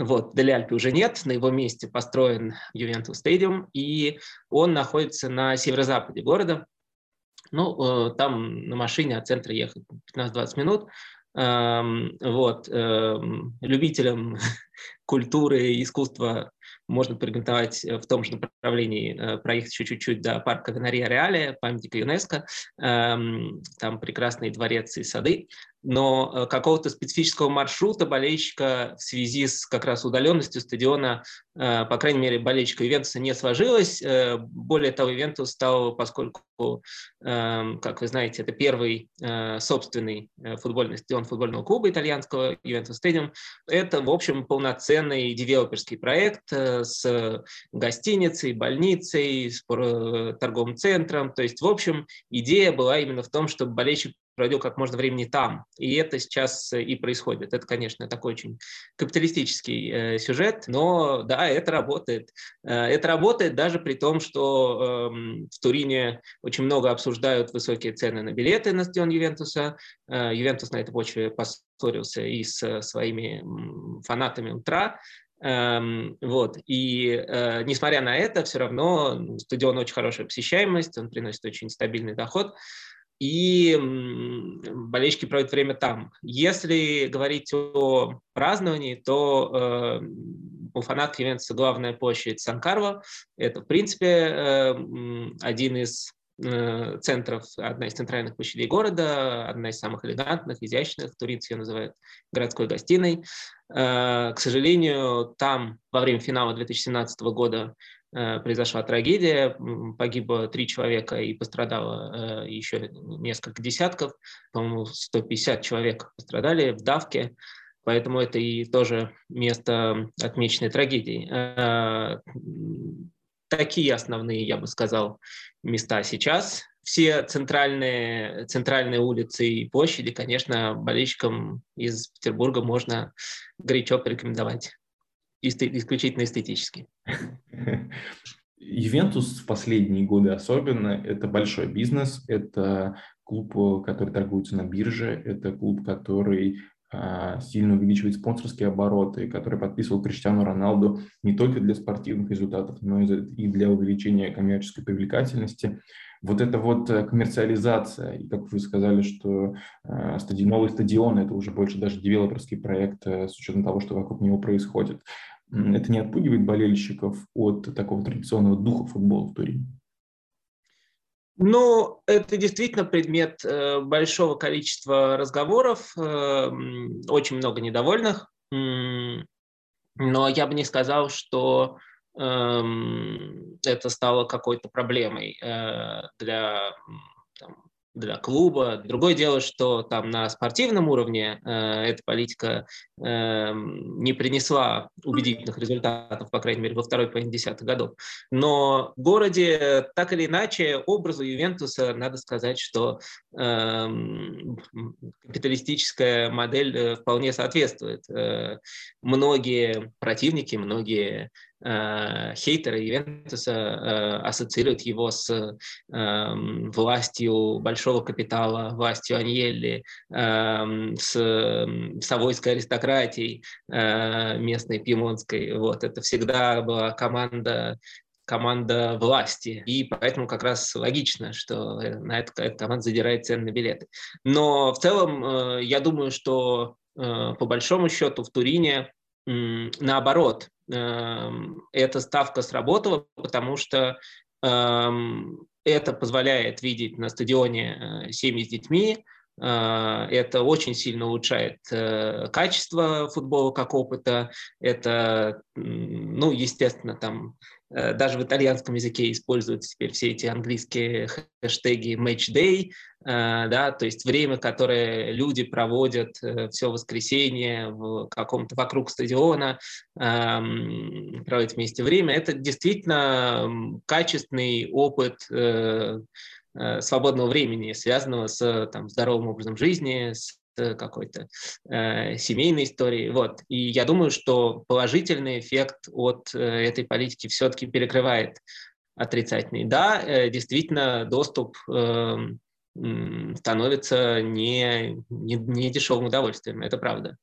Вот, Дели Альпи уже нет, на его месте построен Ювентус Стадиум, и он находится на северо-западе города. Ну, э, там на машине от центра ехать 15-20 минут. Эм, вот, эм, любителям культуры и искусства можно порекомендовать э, в том же направлении э, проехать еще чуть-чуть до парка Венария Реале, памятника ЮНЕСКО. Эм, там прекрасные дворец и сады но э, какого-то специфического маршрута болельщика в связи с как раз удаленностью стадиона, э, по крайней мере, болельщика Ивентуса не сложилось. Э, более того, Ивентус стал, поскольку, эм, как вы знаете, это первый собственный футбольный стадион футбольного клуба итальянского Ивентус Стадиум, это, в общем, полноценный девелоперский проект с гостиницей, больницей, с торговым центром. То есть, в общем, идея была именно в том, чтобы болельщик проводил как можно времени там. И это сейчас э, и происходит. Это, конечно, такой очень капиталистический э, сюжет, но да, это работает. Э, это работает даже при том, что э, в Турине очень много обсуждают высокие цены на билеты на стадион Ювентуса. Э, Ювентус на этой почве поссорился и с своими фанатами утра. Эм, вот. И э, несмотря на это, все равно стадион очень хорошая посещаемость, он приносит очень стабильный доход и болельщики проводят время там. Если говорить о праздновании, то э, у фанатов является главная площадь Санкарва. Это, в принципе, э, один из э, центров, одна из центральных площадей города, одна из самых элегантных, изящных. Туринцы ее называют городской гостиной. Э, к сожалению, там во время финала 2017 года произошла трагедия, погибло три человека и пострадало э, еще несколько десятков, по-моему, 150 человек пострадали в давке, поэтому это и тоже место отмеченной трагедии. Э, такие основные, я бы сказал, места сейчас. Все центральные, центральные улицы и площади, конечно, болельщикам из Петербурга можно горячо порекомендовать исключительно эстетически. Ювентус в последние годы особенно – это большой бизнес, это клуб, который торгуется на бирже, это клуб, который а, сильно увеличивает спонсорские обороты, который подписывал Криштиану Роналду не только для спортивных результатов, но и для увеличения коммерческой привлекательности. Вот это вот э, коммерциализация, и как вы сказали, что э, стадион, новый стадион – это уже больше даже девелоперский проект э, с учетом того, что вокруг него происходит. Это не отпугивает болельщиков от такого традиционного духа футбола в Турине? Ну, это действительно предмет большого количества разговоров, э, очень много недовольных, но я бы не сказал, что э, это стало какой-то проблемой э, для там, для клуба. Другое дело, что там на спортивном уровне э, эта политика э, не принесла убедительных результатов, по крайней мере, во второй половине десятых годов. Но в городе так или иначе образу Ювентуса надо сказать, что э, капиталистическая модель э, вполне соответствует. Э, многие противники, многие хейтеры Ювентуса э, ассоциируют его с эм, властью большого капитала, властью Аньелли, эм, с совойской аристократией э, местной пьемонтской. Вот. Это всегда была команда команда власти. И поэтому как раз логично, что на эту, эта команда задирает цены на билеты. Но в целом я думаю, что по большому счету в Турине наоборот, эм, эта ставка сработала, потому что эм, это позволяет видеть на стадионе э, семьи с детьми, это очень сильно улучшает э, качество футбола как опыта. Это, ну, естественно, там Э, даже в итальянском языке используются теперь все эти английские хэштеги match day, э, да, то есть время, которое люди проводят э, все воскресенье в каком-то вокруг стадиона, эм, проводят вместе время, это действительно качественный опыт свободного времени, связанного с там, здоровым образом жизни, с какой-то э, семейной истории. Вот. И я думаю, что положительный эффект от э, этой политики все-таки перекрывает отрицательный. Да, э, действительно, доступ э, становится не, не, не дешевым удовольствием, это правда.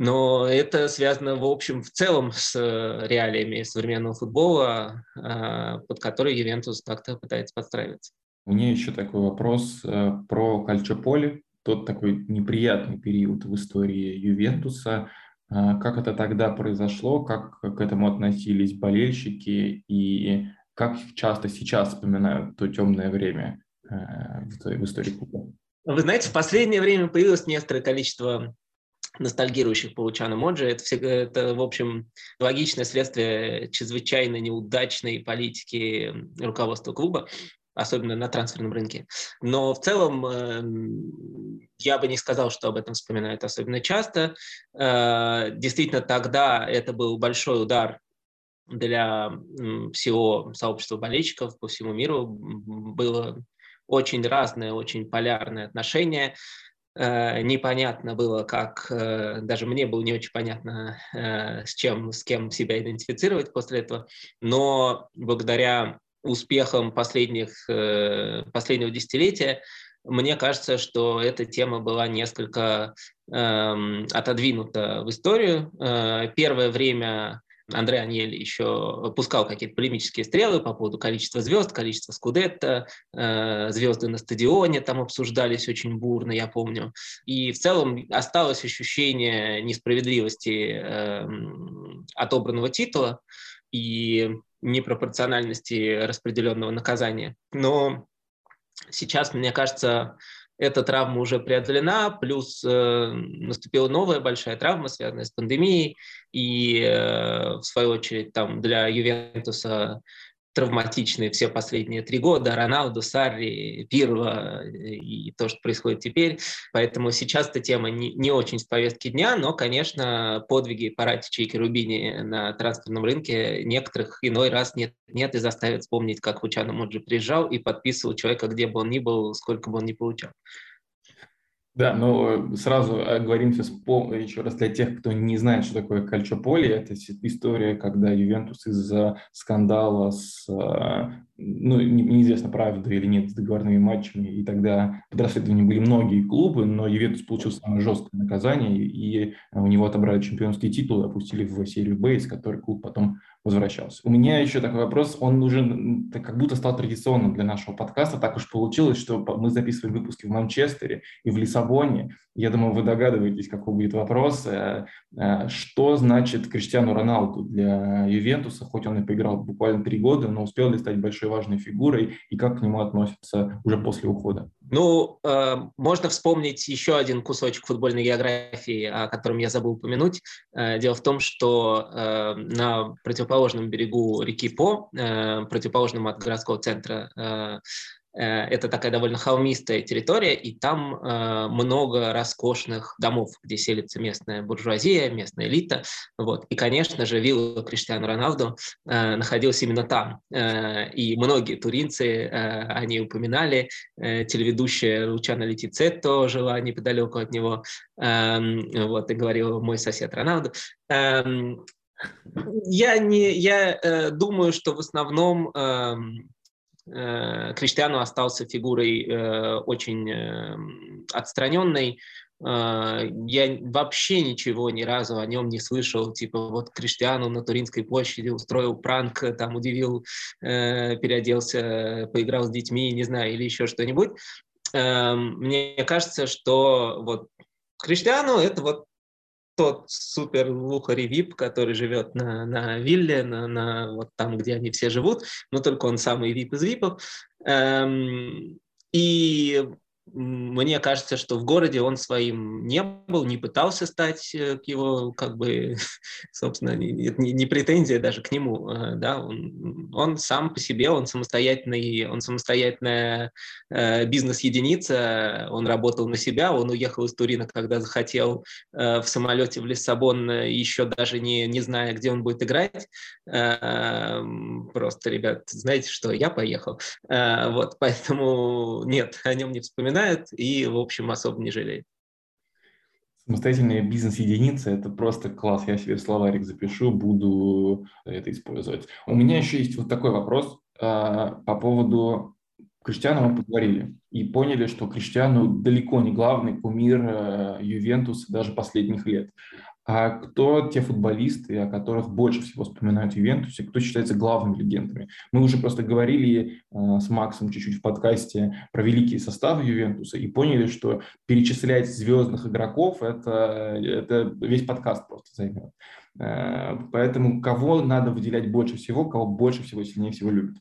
Но это связано, в общем, в целом с реалиями современного футбола, э, под который Ювентус как-то пытается подстраиваться. У меня еще такой вопрос э, про Кальчополи тот такой неприятный период в истории Ювентуса. А, как это тогда произошло, как к этому относились болельщики и как часто сейчас вспоминают то темное время э, в истории клуба? Вы знаете, в последнее время появилось некоторое количество ностальгирующих по Лучану Моджи. Это, все, это, в общем, логичное следствие чрезвычайно неудачной политики руководства клуба особенно на трансферном рынке. Но в целом эм, я бы не сказал, что об этом вспоминают особенно часто. Э, действительно, тогда это был большой удар для всего сообщества болельщиков по всему миру. Было очень разное, очень полярное отношение. Э, непонятно было, как э, даже мне было не очень понятно, с чем, с кем себя идентифицировать после этого. Но благодаря успехом последних, э, последнего десятилетия, мне кажется, что эта тема была несколько э, отодвинута в историю. Э, первое время Андрей Аньель еще пускал какие-то полемические стрелы по поводу количества звезд, количества скудетта, э, звезды на стадионе там обсуждались очень бурно, я помню. И в целом осталось ощущение несправедливости э, отобранного титула. И непропорциональности распределенного наказания. Но сейчас, мне кажется, эта травма уже преодолена, плюс э, наступила новая большая травма, связанная с пандемией, и э, в свою очередь там для Ювентуса травматичные все последние три года, Роналду, Сарри, Пирва и то, что происходит теперь. Поэтому сейчас эта тема не, не очень в повестке дня, но, конечно, подвиги Паратича и Керубини на трансферном рынке некоторых иной раз нет, нет и заставят вспомнить, как Лучано Моджи приезжал и подписывал человека, где бы он ни был, сколько бы он ни получал. Да, но сразу оговоримся еще раз для тех, кто не знает, что такое кальчополи. Это история, когда Ювентус из-за скандала с э, ну, неизвестно, правда или нет, с договорными матчами, и тогда под расследованием были многие клубы, но Ювентус получил самое жесткое наказание, и у него отобрали чемпионский титул и опустили в серию Б, из которой клуб потом возвращался. У меня еще такой вопрос, он уже как будто стал традиционным для нашего подкаста. Так уж получилось, что мы записываем выпуски в Манчестере и в Лиссабоне. Я думаю, вы догадываетесь, какой будет вопрос. Э, э, что значит Криштиану Роналду для Ювентуса, хоть он и поиграл буквально три года, но успел ли стать большой важной фигурой, и как к нему относятся уже после ухода? Ну, э, можно вспомнить еще один кусочек футбольной географии, о котором я забыл упомянуть. Э, дело в том, что э, на противоположном берегу реки По, э, противоположном от городского центра, Э, это такая довольно холмистая территория, и там э, много роскошных домов, где селится местная буржуазия, местная элита. Вот. И, конечно же, вилла Криштиану Роналду э, находилась именно там. И многие туринцы, они упоминали, телеведущая Лучана Летицетто жила неподалеку от него, эм, вот, и говорила «мой сосед Роналду». Эм, я, не, я думаю, что в основном Э, Криштиану остался фигурой э, очень э, отстраненной. Я вообще ничего ни разу о нем не слышал. Типа вот Криштиану на Туринской площади устроил пранк, там удивил, переоделся, поиграл с детьми, не знаю, или еще что-нибудь. Мне кажется, что вот Криштиану это вот тот супер лухари вип, который живет на, на вилле, на, на, вот там, где они все живут, но только он самый вип из випов. Эм, и мне кажется, что в городе он своим не был, не пытался стать э, к его, как бы, собственно, не, не, претензия даже к нему, э, да, он, он сам по себе, он самостоятельный, он самостоятельная э, бизнес-единица, он работал на себя, он уехал из Турина, когда захотел в самолете в Лиссабон, еще даже не, не зная, где он будет играть, э, просто, ребят, знаете что, я поехал, вот, поэтому нет, о нем не вспоминаю, вспоминает и, в общем, особо не жалеет. Самостоятельная бизнес-единица – это просто класс. Я себе словарик запишу, буду это использовать. У меня еще есть вот такой вопрос э, по поводу Криштиану мы поговорили и поняли, что Криштиану далеко не главный кумир э, Ювентуса даже последних лет. А кто те футболисты, о которых больше всего вспоминают в Ювентусе, кто считается главными легендами? Мы уже просто говорили э, с Максом чуть-чуть в подкасте про великие составы Ювентуса и поняли, что перечислять звездных игроков это, это весь подкаст просто займет. Э, поэтому кого надо выделять больше всего, кого больше всего, сильнее всего любят?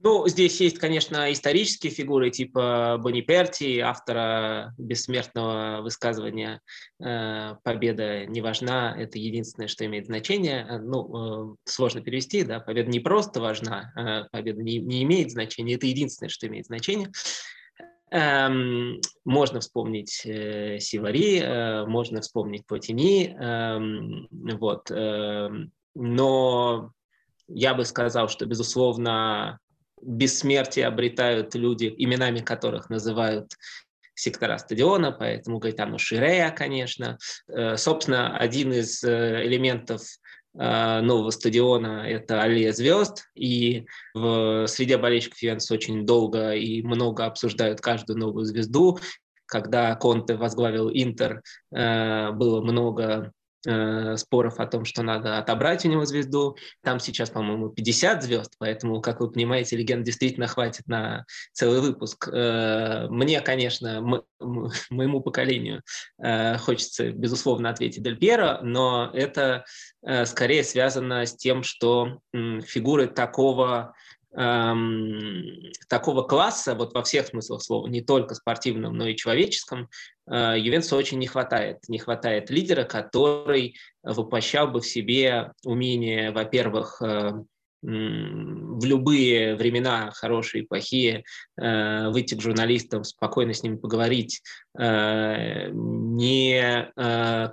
Ну, здесь есть, конечно, исторические фигуры типа Бониперти, автора бессмертного высказывания э, «Победа не важна, это единственное, что имеет значение». Э, ну, э, сложно перевести, да, победа не просто важна, победа не, не имеет значения, это единственное, что имеет значение. Эм, можно вспомнить Сивари, можно вспомнить Платини, э, вот, э, но я бы сказал, что, безусловно, бессмертие обретают люди, именами которых называют сектора стадиона, поэтому Гайтану Ширея, конечно. Э, собственно, один из э, элементов э, нового стадиона – это аллея звезд, и в среде болельщиков Ювентуса очень долго и много обсуждают каждую новую звезду. Когда Конте возглавил Интер, было много споров о том, что надо отобрать у него звезду. Там сейчас, по-моему, 50 звезд, поэтому, как вы понимаете, легенд действительно хватит на целый выпуск. Э, мне, конечно, моему поколению э, хочется, безусловно, ответить Дель Пьеро, но это скорее связано с тем, что фигуры такого такого класса, вот во всех смыслах слова, не только спортивном, но и человеческом, э, Ювентусу очень не хватает. Не хватает лидера, который воплощал бы в себе умение, во-первых, э, в любые времена, хорошие и плохие, э, выйти к журналистам, спокойно с ними поговорить, не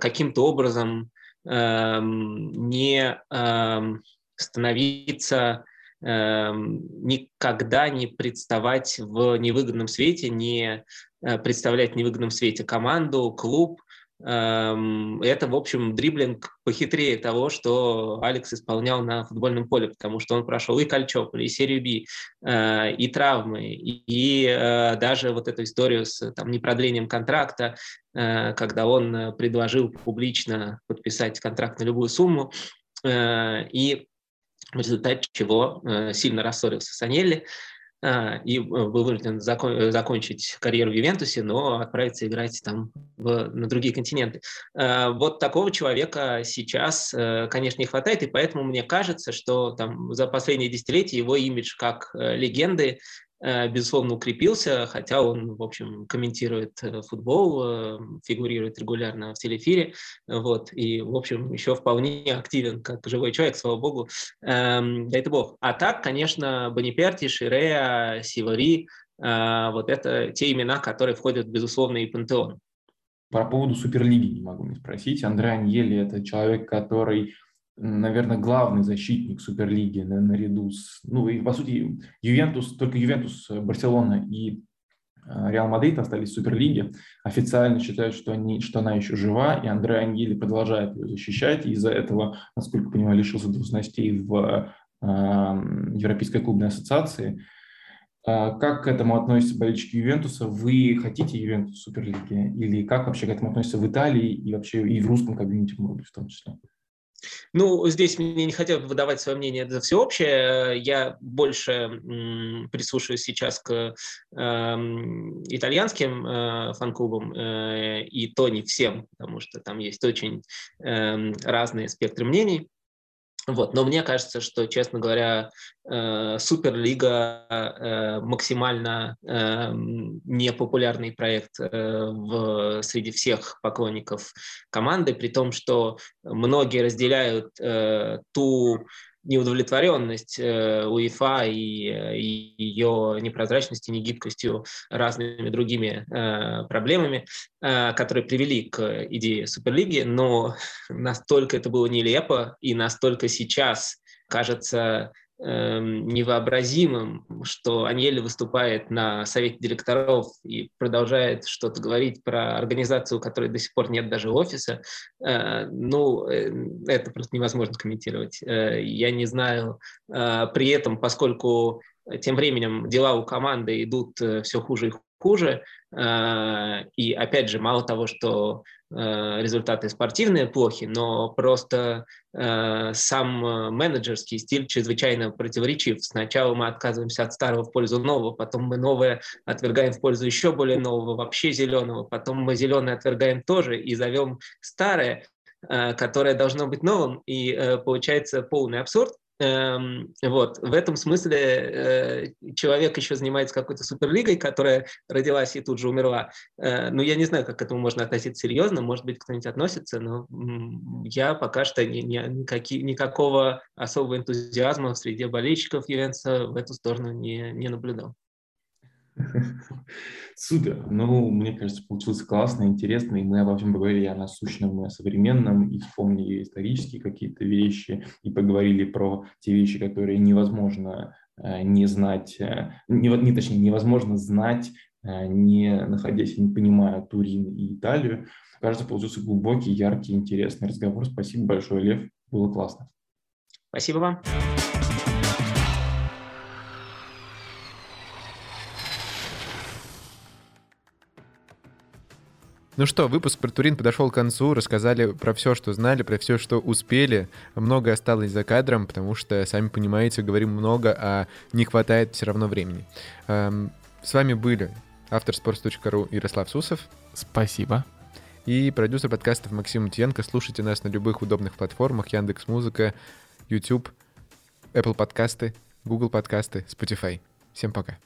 каким-то образом э, не э, становиться Эм, никогда не представать в невыгодном свете, не э, представлять в невыгодном свете команду, клуб, Эм, это, в общем, дриблинг похитрее того, что Алекс исполнял на футбольном поле, потому что он прошел и Кольчополь, и серию B, э, и травмы, и э, даже вот эту историю с там, непродлением контракта, когда он предложил публично подписать контракт на любую сумму, и в результате чего сильно рассорился с Анелли. А, и э, был вынужден закон, э, закончить карьеру в Ювентусе, но отправиться играть там в, на другие континенты. Вот такого человека сейчас, э, конечно, не хватает, и поэтому мне кажется, что там за последние десятилетия его имидж как легенды Э, безусловно, укрепился, хотя он, в общем, комментирует э, футбол, э, фигурирует регулярно в телеэфире, вот, и, в общем, еще вполне активен как живой человек, слава богу, эм, дай это бог. А так, конечно, Бониперти, Ширея, Сивари, вот это те имена, которые входят, безусловно, и пантеон. По поводу Суперлиги не могу не спросить. Андрей Аньели – это человек, который наверное, главный защитник Суперлиги на, наряду с... Ну, и, по сути, Ювентус, только Ювентус, Барселона и э, Реал Мадрид остались в Суперлиге. Официально считают, что, они, что она еще жива, и Андреа Аньелли продолжает ее защищать. Из-за этого, насколько понимаю, лишился должностей в э, Европейской клубной ассоциации. Э, как к этому относятся болельщики Ювентуса? Вы хотите Ювентус в Суперлиге? Или как вообще к этому относятся в Италии и вообще и в русском комьюнити, может быть, в том числе? Ну, здесь мне не хотел бы выдавать свое мнение за всеобщее. Я больше прислушиваюсь сейчас к э, итальянским э, фан-клубам, э, и то не всем, потому что там есть очень э, разные спектры мнений. Вот. Но мне кажется, что, честно говоря, э, Суперлига э, максимально э, непопулярный проект в, среди всех поклонников команды, при том, что многие разделяют ту неудовлетворенность э, УЕФА и, э, и ее непрозрачностью, негибкостью, разными другими э, проблемами, которые привели к идее Суперлиги, но настолько это было нелепо и настолько сейчас кажется невообразимым, что Аньели выступает на совете директоров и продолжает что-то говорить про организацию, у которой до сих пор нет даже офиса, э, ну, э, это просто невозможно комментировать. Э, я не знаю. При этом, поскольку тем временем дела у команды идут все хуже и хуже, и опять же, мало того, что Э, результаты спортивные плохи, но просто э, сам э, менеджерский стиль чрезвычайно противоречив. Сначала мы отказываемся от старого в пользу нового, потом мы новое отвергаем в пользу еще более нового, вообще зеленого, потом мы зеленое отвергаем тоже и зовем старое, э, которое должно быть новым, и э, получается полный абсурд. Эм, вот. В этом смысле э, человек еще занимается какой-то суперлигой, которая родилась и тут же умерла. Э, ну, я не знаю, как к этому можно относиться серьезно, может быть, кто-нибудь относится, но я пока что ни, ни, никаки, никакого особого энтузиазма среди болельщиков Ювенца в эту сторону не, не наблюдал. Супер. Ну, мне кажется, получилось классно, интересно, и мы обо всем поговорили о насущном и о современном, и вспомнили исторические какие-то вещи, и поговорили про те вещи, которые невозможно э, не знать, э, не, не точнее, невозможно знать, э, не находясь, не понимая Турин и Италию. Кажется, получился глубокий, яркий, интересный разговор. Спасибо большое, Лев. Было классно. Спасибо вам. Ну что, выпуск про Турин подошел к концу, рассказали про все, что знали, про все, что успели. Много осталось за кадром, потому что, сами понимаете, говорим много, а не хватает все равно времени. Эм, с вами были автор sports.ru Ярослав Сусов. Спасибо. И продюсер подкастов Максим Тенко. Слушайте нас на любых удобных платформах. Яндекс Музыка, YouTube, Apple подкасты, Google подкасты, Spotify. Всем пока.